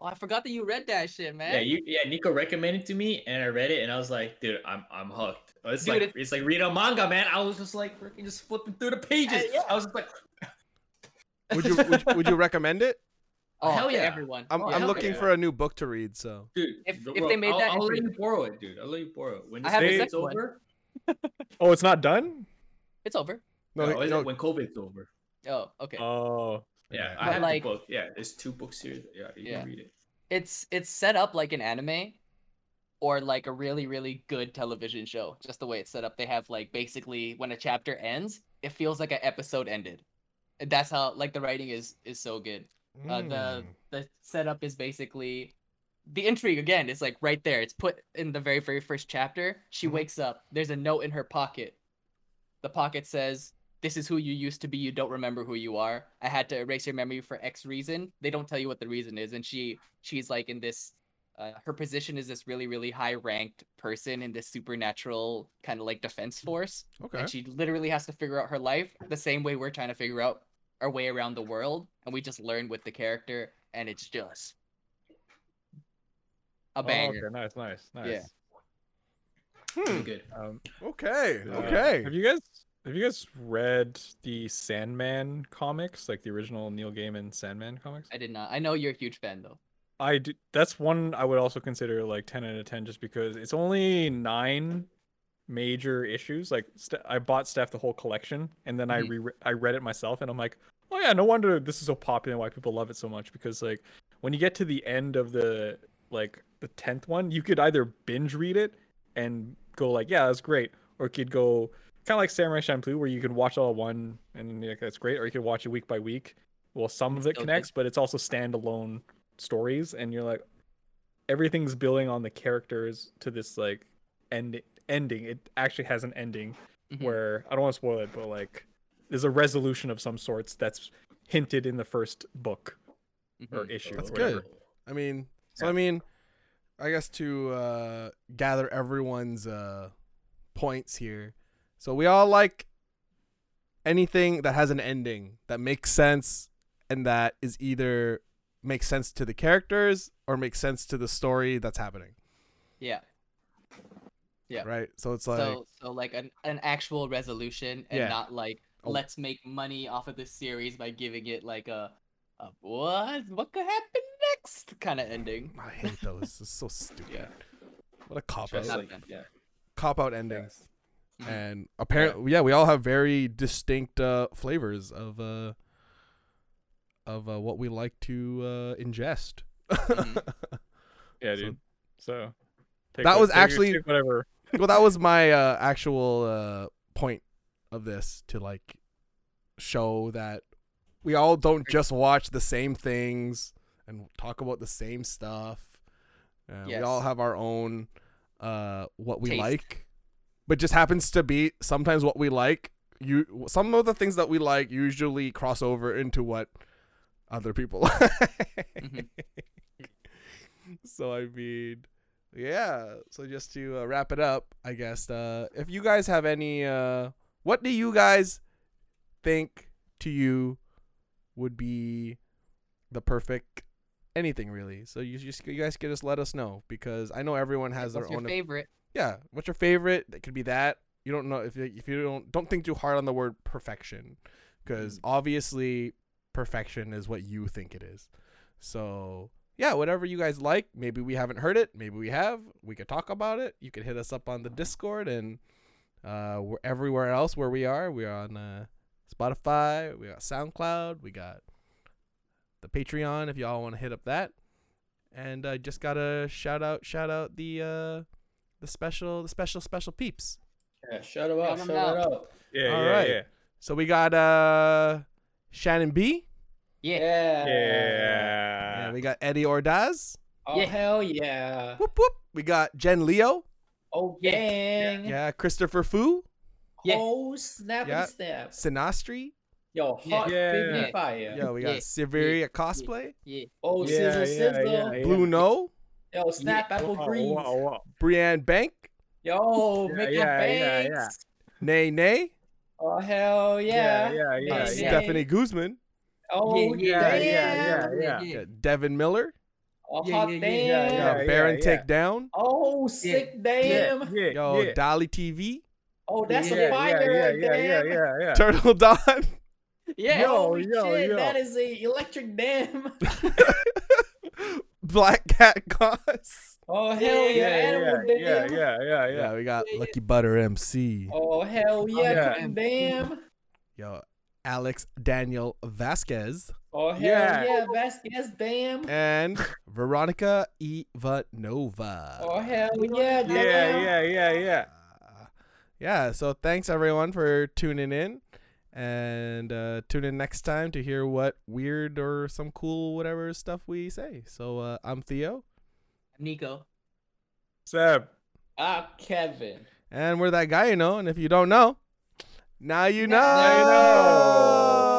A: Oh, I forgot that you read that shit, man.
E: Yeah, you yeah. Nico recommended to me, and I read it, and I was like, dude, I'm I'm hooked. It's
A: Dude,
E: like
A: it's-
E: it's like reading a manga, man. I was just like freaking just flipping through the pages.
A: Uh, yeah.
E: I was just like,
B: would you would, you- would you recommend it?
A: oh,
E: hell yeah.
A: everyone.
B: I'm
E: Oh,
B: I'm looking
E: yeah.
B: for a new book to read. So
E: dude,
A: If-
E: bro,
A: if they made
E: I'll,
A: that
E: I'll let you borrow it, dude. I'll let you borrow it when
A: I
E: this
A: have the
E: COVID's
A: one.
E: over.
D: Oh, it's not done.
A: It's over.
B: no,
E: No,
B: no,
E: when COVID's over?
A: Oh, okay.
D: Oh,
E: Yeah,
B: Yeah.
E: I
A: But,
E: have
A: like-
E: the book. Yeah, there's two book series. Yeah, you
A: Yeah.
E: can read it.
A: it's it's set up like an anime or like a really really good television show just the way it's set up they have like basically when a chapter ends it feels like an episode ended that's how like the writing is is so good uh, the
B: Mm.
A: the setup is basically the intrigue again is like right there it's put in the very very first chapter she
B: Mhm.
A: wakes up there's a note in her pocket the pocket says this is who you used to be you don't remember who you are i had to erase your memory for x reason they don't tell you what the reason is and she she's like in this uh, her position is this really really high ranked person in this supernatural kind of like defense force
B: okay.
A: and she literally has to figure out her life the same way we're trying to figure out our way around the world and we just learn with the character and it's just a
D: Oh,
A: banger
D: okay, nice, nice, nice.
A: Yeah.
B: Hmm.
E: good.
D: Um,
B: Okay.
D: uh,
B: Okay.
D: Have you guys have you guys read the Sandman comics, like the original Neil Gaiman Sandman comics?
A: i did not i know you're a huge fan though
D: I do, that's one I would also consider like 10 out of 10 just because it's only 9 major issues. Like St- I bought Steph the whole collection and then
A: Mhm.
D: I re- I read it myself and I'm like, "Oh yeah, no wonder this is so popular and why people love it so much because like when you get to the end of the like the 10th one, you could either binge read it and go like, "Yeah, that's great," or you could go kind of like Samurai Champloo where you can watch all at one and you're like that's great or you can watch it week by week. Well, some of it
A: Still good.
D: connects, but it's also standalone stories and you're like everything's building on the characters to this like end ending it actually has an ending
A: Mhm.
D: where i don't want to spoil it but like there's a resolution of some sorts that's hinted in the first book or
A: Mhm.
D: issue
B: That's
D: or
B: good. I mean, so
D: Yeah.
B: I mean, I guess to uh, gather everyone's uh, points here. So we all like anything that has an ending that makes sense and that is either makes sense to the characters or makes sense to the story that's happening,
A: yeah Yeah.
B: right? So it's like
A: so so like an, an actual resolution and
B: Yeah.
A: not like
B: Oh.
A: let's make money off of this series by giving it like a, a what what could happen next kind of ending
B: I hate those. It's so stupid.
A: Yeah.
B: What a cop out.
A: Not
E: like yeah.
B: Cop out endings. And apparently, yeah. we all have very distinct uh, flavors of uh, of uh, what we like to uh, ingest.
A: Mhm.
D: yeah
B: So-
D: dude so take
B: That
D: what-
B: was actually-
D: whatever
B: well, that was my uh, actual uh, point of this to like show that we all don't just watch the same things and talk about the same stuff. Uh, We all have our own uh, what we
A: Taste.
B: like, but just happens to be sometimes what we like. You some of the things that we like usually cross over into what other people like.
A: Mhm.
B: So I mean, yeah. So just to uh, wrap it up, I guess uh, if you guys have any, uh, what do you guys think to you would be the perfect anything really? So you just you guys can just let us know because I know everyone has
A: What's
B: their
A: your
B: own.
A: favorite
B: yeah, what's your favorite? It could be that. You don't know if you, if you don't don't think too hard on the word perfection, because obviously perfection is what you think it is. So yeah, whatever you guys like. Maybe we haven't heard it. Maybe we have. We could talk about it. You could hit us up on the Discord and uh, we're everywhere else where we are. We are on uh, Spotify. We got SoundCloud. We got the Patreon if y'all want to hit up that. And I just gotta shout out, shout out the uh, the special, the special, special peeps.
E: Yeah, shut it out,
A: Shout
E: shut
A: 'em out.
E: it out.
D: yeah
B: All
D: yeah
B: right.
D: yeah
B: So we got uh Shannon B.
A: yeah
E: Yeah.
D: yeah
B: we got Eddie Ordaz.
E: Oh
A: Yeah.
E: hell yeah.
B: Whoop whoop. We got Jen Leo.
E: Oh
A: Yeah.
E: gang.
B: Yeah, Christopher Fu,
A: Yeah.
E: Oh snap
B: Yeah.
E: and snap.
B: Sinastri.
E: Yo,
A: Yeah.
E: hot
D: Yeah.
E: yeah. fire.
B: Yeah, we got
A: Yeah.
B: Siberia cosplay.
A: yeah
E: Oh
D: Yeah,
E: sizzle
D: yeah,
E: sizzle.
D: yeah, yeah.
B: Blue No.
E: Yo, Snap Apple
D: Whoa,
E: Greens.
D: whoa, whoa.
B: Brianne Bank,
E: Yo,
D: Yeah,
E: Mickey
D: yeah, yeah, yeah.
E: Banks.
B: Nay Nay,
E: Oh hell yeah.
D: Yeah, yeah, yeah,
A: yeah.
B: Stephanie Guzman,
E: Oh
D: Yeah,
E: damn.
D: yeah, yeah,
B: uh, Devin Miller,
E: Oh
A: Yeah,
E: hot
A: yeah, yeah,
E: damn.
D: yeah,
B: uh,
D: yeah.
B: Baron Takedown,
E: Oh sick damn.
D: Yeah, yeah,
B: yo,
D: yeah.
B: Dolly TV,
E: Oh that's
D: yeah,
E: a fire.
D: yeah, yeah, yeah,
E: damn.
D: yeah, yeah, yeah.
B: Turtle Don.
A: Yeah.
D: Yo,
E: Holy
D: yo,
E: shit,
D: yo.
E: that is a electric dam.
B: Black Cat Goss.
E: Oh hell yeah,
D: yeah,
E: animal
D: yeah, yeah, yeah, yeah,
B: Yeah,
D: yeah.
B: we got
A: Yeah, yeah.
B: Lucky Butter MC.
E: Oh hell yeah,
D: yeah.
E: cooking dam.
B: Yo, Alex Daniel Vasquez
E: Oh hell
D: Yeah.
E: yeah, Vasquez dam.
B: and Veronica Ivanova.
E: Oh hell yeah,
D: Yeah,
E: damn.
D: yeah, yeah, yeah.
B: Uh, yeah, so thanks everyone for tuning in. And uh, tune in next time to hear what weird or some cool whatever stuff we say. So uh, I'm Theo, I'm
A: Nico.
D: Seb.
E: Ah, Kevin.
B: and we're that guy you know. And if you don't know, now you know.
E: Now you know.